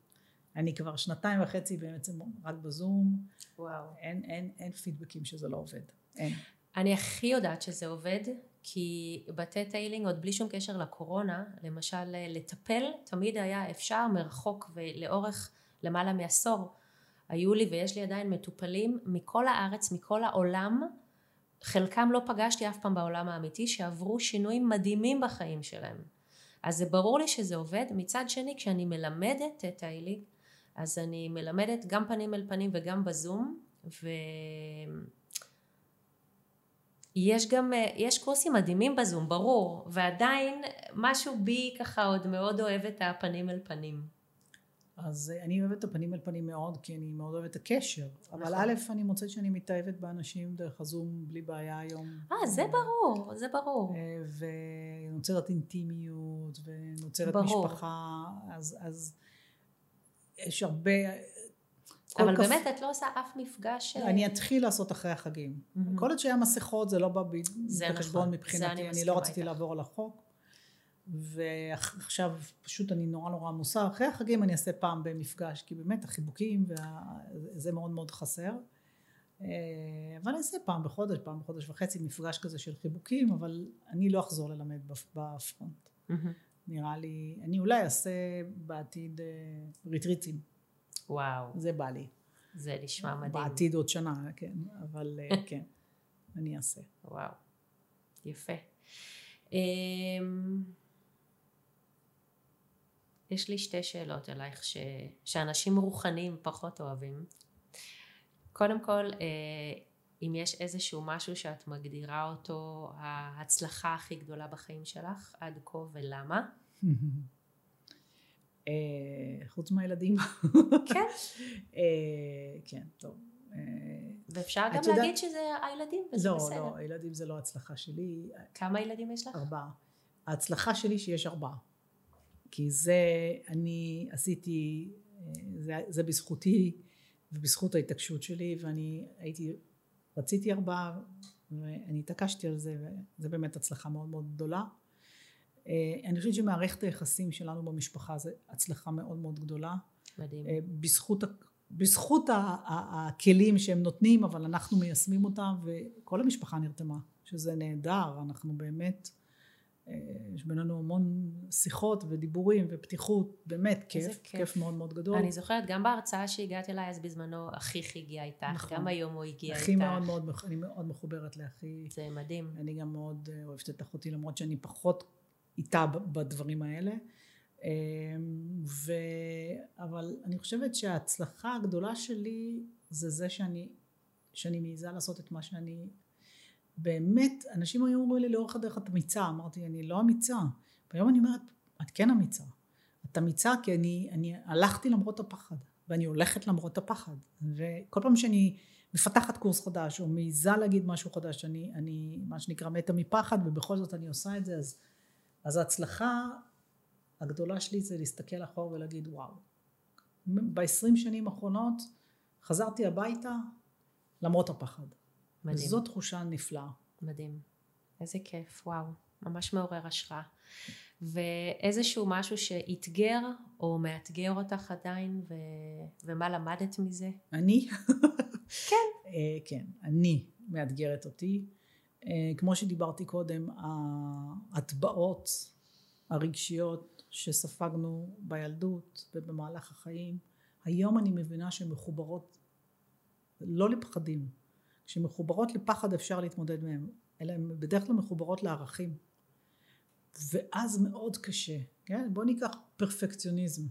Speaker 1: אני כבר שנתיים וחצי בעצם רק בזום,
Speaker 2: וואו.
Speaker 1: אין, אין, אין פידבקים שזה לא עובד.
Speaker 2: אני הכי יודעת שזה עובד, כי בתטא הילינג עוד בלי שום קשר לקורונה, למשל לטפל תמיד היה אפשר מרחוק ולאורך למעלה מעשור. היו לי ויש לי עדיין מטופלים מכל הארץ, מכל העולם, חלקם לא פגשתי אף פעם בעולם האמיתי, שעברו שינויים מדהימים בחיים שלהם. אז זה ברור לי שזה עובד. מצד שני, כשאני מלמדת את תטא הילינג, אז אני מלמדת גם פנים אל פנים וגם בזום, ו... יש גם, אה, יש קורסים מדהימים בזום, ברור, ועדיין משהו בי ככה עוד מאוד אוהב את הפנים אל פנים.
Speaker 1: אז אה, אני אוהבת את הפנים אל פנים מאוד, כי אני מאוד אוהבת את הקשר. נכון. אבל א', אני מוצאת שאני מתאהבת באנשים דרך הזום בלי בעיה היום.
Speaker 2: אה, זה ברור, זה ברור.
Speaker 1: אה, ונוצרת אינטימיות, ונוצרת ברור. משפחה, אז, אז יש הרבה...
Speaker 2: אבל
Speaker 1: כף-
Speaker 2: באמת את לא עושה אף מפגש... אה,
Speaker 1: אני אתחיל לעשות אחרי החגים.
Speaker 2: מהמם.
Speaker 1: כל עוד שהיה מסכות זה לא בא
Speaker 2: זה
Speaker 1: בחשבון
Speaker 2: נכון, זה
Speaker 1: מבחינתי,
Speaker 2: אני
Speaker 1: אני לא רציתי
Speaker 2: איתך.
Speaker 1: לעבור על החוק. ועכשיו פשוט אני נורא נורא עמוסה. אחרי החגים אני אעשה פעם במפגש, כי באמת החיבוקים וזה מאוד מאוד חסר. אה, אבל אני אעשה פעם בחודש, פעם בחודש וחצי, מפגש כזה של חיבוקים, אבל אני לא אחזור ללמד בפ- בפרונט.
Speaker 2: מהמם.
Speaker 1: נראה לי, אני אולי אעשה בעתיד אה, ריטריטים,
Speaker 2: וואו,
Speaker 1: זה בא לי.
Speaker 2: זה נשמע מדהים.
Speaker 1: בעתיד עוד שנה, כן, אבל אה, [laughs] כן, אני אעשה.
Speaker 2: וואו, יפה. אמ, יש לי שתי שאלות אלייך ש... שאנשים רוחניים פחות אוהבים. קודם כל, אה, אם יש איזשהו משהו שאת מגדירה אותו ההצלחה הכי גדולה בחיים שלך עד כה ולמה? [laughs]
Speaker 1: אה, חוץ מהילדים.
Speaker 2: כן. [laughs]
Speaker 1: אה, כן, טוב. אה,
Speaker 2: ואפשר גם להגיד שזה הילדים וזה
Speaker 1: לא,
Speaker 2: בסדר.
Speaker 1: לא, הילדים זה לא הצלחה שלי.
Speaker 2: כמה ילדים יש לך?
Speaker 1: ארבעה. ההצלחה שלי שיש ארבעה. כי זה אני עשיתי, זה, זה בזכותי ובזכות ההתעקשות שלי ואני הייתי, רציתי ארבעה ואני התעקשתי על זה וזה באמת הצלחה מאוד מאוד גדולה. אה, אני חושבת שמערכת היחסים שלנו במשפחה זה הצלחה מאוד מאוד גדולה.
Speaker 2: מדהים.
Speaker 1: אה, בזכות, בזכות הכלים שהם נותנים אבל אנחנו מיישמים אותם וכל המשפחה נרתמה שזה נהדר אנחנו באמת אה, יש בינינו המון שיחות ודיבורים ופתיחות באמת כיף
Speaker 2: כיף.
Speaker 1: כיף מאוד מאוד גדול
Speaker 2: אני זוכרת גם בהרצאה שהגעת אליי אז בזמנו אחיך הגיע איתך,
Speaker 1: נכון.
Speaker 2: גם היום הוא הגיע איתך.
Speaker 1: מאוד מאוד אני מאוד מחוברת לאחי
Speaker 2: זה מדהים.
Speaker 1: אני גם מאוד אוהבת את אחותי למרות שאני פחות איתה בדברים האלה. אה, ו... אבל אני חושבת שההצלחה הגדולה שלי זה זה שאני, שאני מעיזה לעשות את מה שאני באמת אנשים היו אומרים לי לאורך הדרך את אמיצה אמרתי אני לא אמיצה והיום אני אומרת את כן אמיצה את אמיצה כי אני, אני הלכתי למרות הפחד ואני הולכת למרות הפחד וכל פעם שאני מפתחת קורס חדש או מעיזה להגיד משהו חדש אני, אני מה שנקרא מתה מפחד ובכל זאת אני עושה את זה אז, אז ההצלחה הגדולה שלי זה להסתכל אחורה ולהגיד וואו ב-20 שנים האחרונות חזרתי הביתה למרות הפחד
Speaker 2: מדהים.
Speaker 1: וזאת תחושה נפלאה
Speaker 2: מדהים. איזה כיף, וואו. ממש מעורר השראה. ואיזשהו משהו שאתגר או מאתגר אותך עדיין, ו... ומה למדת מזה?
Speaker 1: אני?
Speaker 2: כן.
Speaker 1: אה, כן, אני מאתגרת אותי. אה, כמו שדיברתי קודם, ההטבעות הרגשיות שספגנו בילדות ובמהלך החיים, היום אני מבינה שהן מחוברות לא לפחדים. כשמחוברות לפחד אפשר להתמודד מהן, אלא הן בדרך כלל מחוברות לערכים. ואז מאוד קשה, כן? בוא ניקח פרפקציוניזם.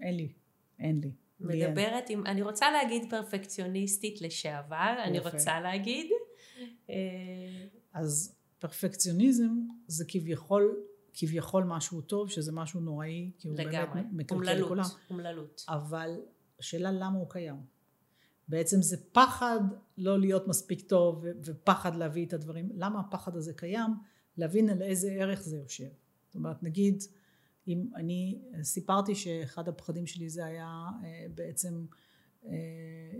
Speaker 1: אין לי, אין לי.
Speaker 2: מדברת עם, אני רוצה להגיד פרפקציוניסטית לשעבר, אני
Speaker 1: יפה.
Speaker 2: רוצה להגיד. אה,
Speaker 1: אז פרפקציוניזם זה כביכול, כביכול משהו טוב, שזה משהו נוראי, כי הוא
Speaker 2: לגמרי.
Speaker 1: באמת מקלקל לכולם.
Speaker 2: אומללות.
Speaker 1: אבל השאלה למה הוא קיים. בעצם זה פחד לא להיות מספיק טוב ופחד להביא את הדברים. למה הפחד הזה קיים? להבין על איזה ערך זה יושב. זאת אומרת, נגיד, אם אני סיפרתי שאחד הפחדים שלי זה היה אה, בעצם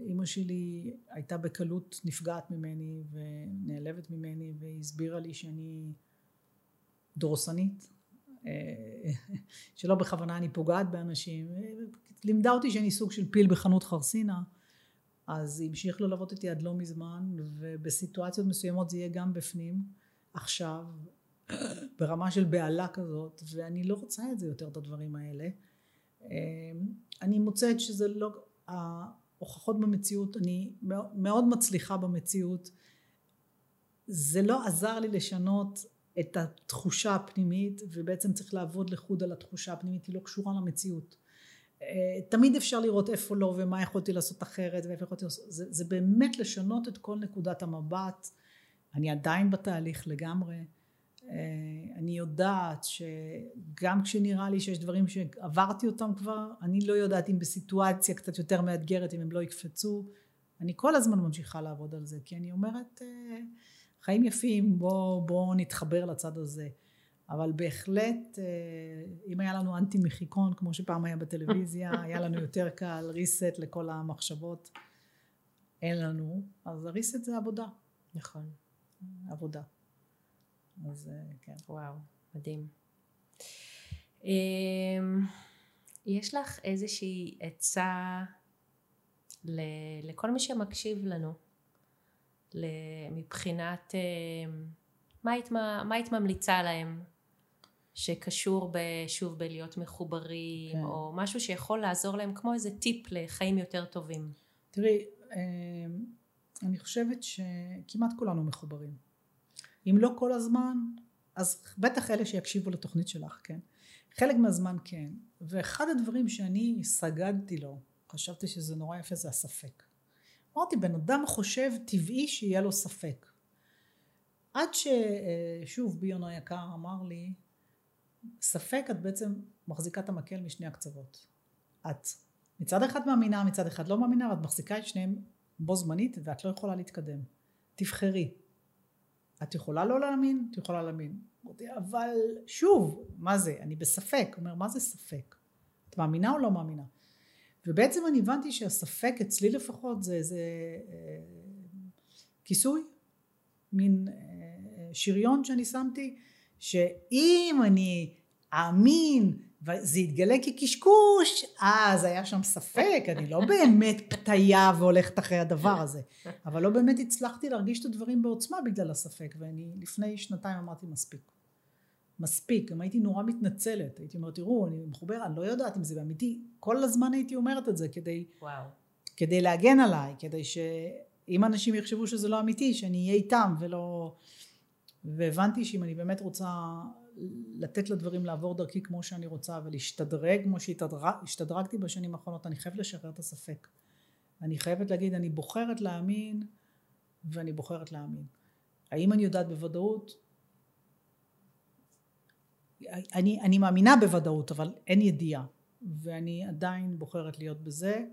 Speaker 1: אימא שלי הייתה בקלות נפגעת ממני ונעלבת ממני והיא הסבירה לי שאני דורסנית אה, שלא בכוונה אני פוגעת באנשים. לימדה אותי שאני סוג של פיל בחנות חרסינה אז היא המשיך ללוות אותי עד לא מזמן ובסיטואציות מסוימות זה יהיה גם בפנים. עכשיו ברמה של בהלה כזאת ואני לא רוצה את זה יותר את הדברים האלה. אה, אני מוצאת שזה לא ההוכחות במציאות אני מאוד מצליחה במציאות. זה לא עזר לי לשנות את התחושה הפנימית ובעצם צריך לעבוד לחוד על התחושה הפנימית היא לא קשורה למציאות. תמיד אפשר לראות איפה לא ומה יכולתי לעשות אחרת ואיפה יכולתי לעשות זה, זה באמת לשנות את כל נקודת המבט. אני עדיין בתהליך לגמרי אני יודעת שגם כשנראה לי שיש דברים שעברתי אותם כבר אני לא יודעת אם בסיטואציה קצת יותר מאתגרת אם הם לא יקפצו אני כל הזמן ממשיכה לעבוד על זה כי אני אומרת חיים יפים בוא, בוא נתחבר לצד הזה אבל בהחלט, אם היה לנו אנטי מחיקון, כמו שפעם היה בטלוויזיה, [laughs] היה לנו יותר קל, ריסט לכל המחשבות. אין לנו, אז הריסט זה עבודה.
Speaker 2: נכון.
Speaker 1: עבודה. אז כן.
Speaker 2: וואו, מדהים. אמ, יש לך איזושהי עצה לכל מי שמקשיב לנו, מבחינת אמ, מה היית, מה היית ממליצה להם שקשור שוב בלהיות מחוברים, כן. או משהו שיכול לעזור להם כמו איזה טיפ לחיים יותר טובים?
Speaker 1: תראי, אמ, אני חושבת שכמעט כולנו מחוברים. אם לא כל הזמן, אז בטח אלה שיקשיבו לתוכנית שלך, כן? חלק מהזמן כן. ואחד הדברים שאני סגדתי לו, חשבתי שזה נורא יפה, זה הספק. אמרתי, בן אדם חושב טבעי שיהיה לו ספק. עד ששוב ביון היקר אמר לי, ספק את בעצם מחזיקה את המקל משני הקצוות. את מצד אחד מאמינה, מצד אחד לא מאמינה, ואת מחזיקה את שניהם בו זמנית ואת לא יכולה להתקדם. תבחרי. את יכולה לא להאמין, את יכולה להאמין. אבל שוב, מה זה? אני בספק. אומר, מה זה ספק? את מאמינה או לא מאמינה? ובעצם אני הבנתי שהספק אצלי לפחות זה איזה אה, כיסוי, מין אה, שריון שאני שמתי, שאם אני אאמין וזה יתגלה כקשקוש, אז היה שם ספק, אני לא באמת פתיה והולכת אחרי הדבר הזה. אבל לא באמת הצלחתי להרגיש את הדברים בעוצמה בגלל הספק, ואני לפני שנתיים אמרתי מספיק. מספיק, גם הייתי נורא מתנצלת, הייתי אומרת, תראו, אני מחוברת, אני לא יודעת אם זה אמיתי, כל הזמן הייתי אומרת את זה כדי,
Speaker 2: וואו.
Speaker 1: כדי להגן עליי, כדי שאם אנשים יחשבו שזה לא אמיתי, שאני אהיה איתם ולא... והבנתי שאם אני באמת רוצה לתת לדברים לעבור דרכי כמו שאני רוצה ולהשתדרג כמו שהשתדרגתי בשנים האחרונות אני חייבת לשחרר את הספק. אני חייבת להגיד אני בוחרת להאמין ואני בוחרת להאמין. האם אני יודעת בוודאות? אני, אני מאמינה בוודאות אבל אין ידיעה ואני עדיין בוחרת להיות בזה.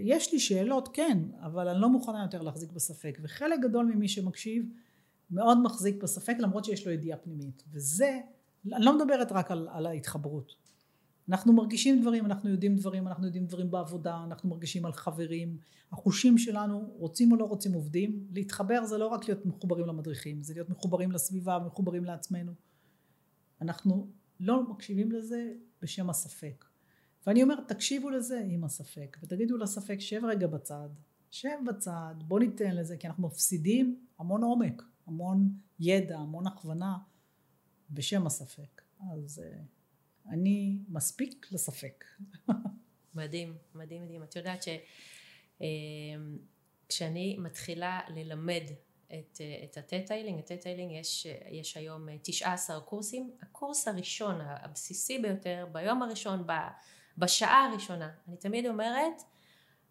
Speaker 1: יש לי שאלות כן אבל אני לא מוכנה יותר להחזיק בספק. וחלק גדול ממי שמקשיב מאוד מחזיק בספק למרות שיש לו ידיעה פנימית. וזה אני לא מדברת רק על, על ההתחברות. אנחנו מרגישים דברים אנחנו יודעים דברים אנחנו יודעים דברים בעבודה אנחנו מרגישים על חברים. החושים שלנו רוצים או לא רוצים עובדים. להתחבר זה לא רק להיות מחוברים למדריכים זה להיות מחוברים לסביבה מחוברים לעצמנו. אנחנו לא מקשיבים לזה בשם הספק. ואני אומרת תקשיבו לזה עם הספק ותגידו לספק שב רגע בצד שב בצד בוא ניתן לזה כי אנחנו מפסידים המון עומק המון ידע, המון הכוונה בשם הספק. אז uh, אני מספיק לספק.
Speaker 2: מדהים, מדהים, מדהים. את יודעת שכשאני אמ, מתחילה ללמד את, את התטא הילינג, התטא הילינג יש, יש היום 19 קורסים. הקורס הראשון, הבסיסי ביותר, ביום הראשון, בשעה הראשונה, אני תמיד אומרת,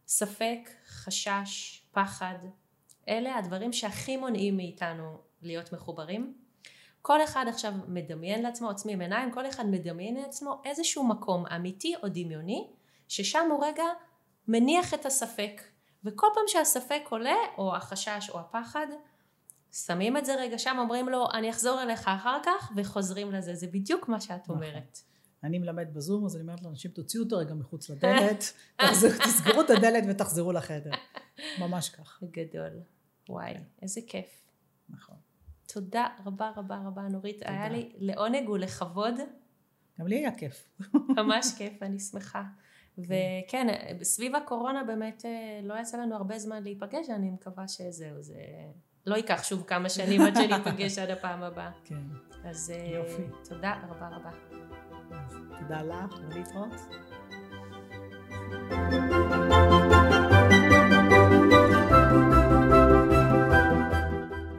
Speaker 2: ספק, חשש, פחד, אלה הדברים שהכי מונעים מאיתנו להיות מחוברים. כל אחד עכשיו מדמיין לעצמו, עוצמים עיניים, כל אחד מדמיין לעצמו איזשהו מקום אמיתי או דמיוני, ששם הוא רגע מניח את הספק. וכל פעם שהספק עולה, או החשש או הפחד, שמים את זה רגע שם, אומרים לו, אני אחזור אליך אחר כך, וחוזרים לזה. זה בדיוק מה שאת נכון. אומרת.
Speaker 1: אני מלמד בזום, אז אני אומרת לאנשים, תוציאו אותו רגע מחוץ [laughs] לדלת, תסגרו את הדלת ותחזרו לחדר. ממש כך. [laughs]
Speaker 2: גדול. וואי, איזה כיף.
Speaker 1: נכון.
Speaker 2: תודה רבה רבה רבה נורית, תודה. היה לי לעונג ולכבוד.
Speaker 1: גם לי היה כיף.
Speaker 2: ממש כיף, אני שמחה. כן. וכן, סביב הקורונה באמת אה, לא יצא לנו הרבה זמן להיפגש, אני מקווה שזהו, זה לא ייקח שוב כמה שנים עד שניפגש עד הפעם הבאה.
Speaker 1: כן.
Speaker 2: אז אה, יופי. תודה רבה רבה.
Speaker 1: תודה לך, ולהתראות.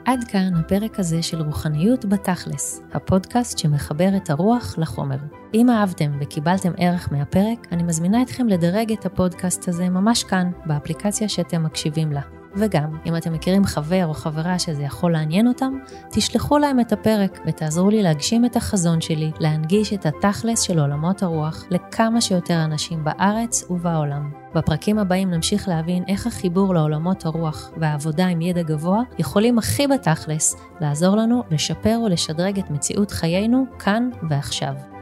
Speaker 2: עד כאן הפרק הזה של רוחניות בתכלס, הפודקאסט שמחבר את הרוח לחומר. אם אהבתם וקיבלתם ערך מהפרק, אני מזמינה אתכם לדרג את הפודקאסט הזה ממש כאן, באפליקציה שאתם מקשיבים לה. וגם, אם אתם מכירים חבר או חברה שזה יכול לעניין אותם, תשלחו להם את הפרק ותעזרו לי להגשים את החזון שלי, להנגיש את התכלס של עולמות הרוח לכמה שיותר אנשים בארץ ובעולם. בפרקים הבאים נמשיך להבין איך החיבור לעולמות הרוח והעבודה עם ידע גבוה יכולים הכי בתכלס לעזור לנו לשפר ולשדרג את מציאות חיינו כאן ועכשיו.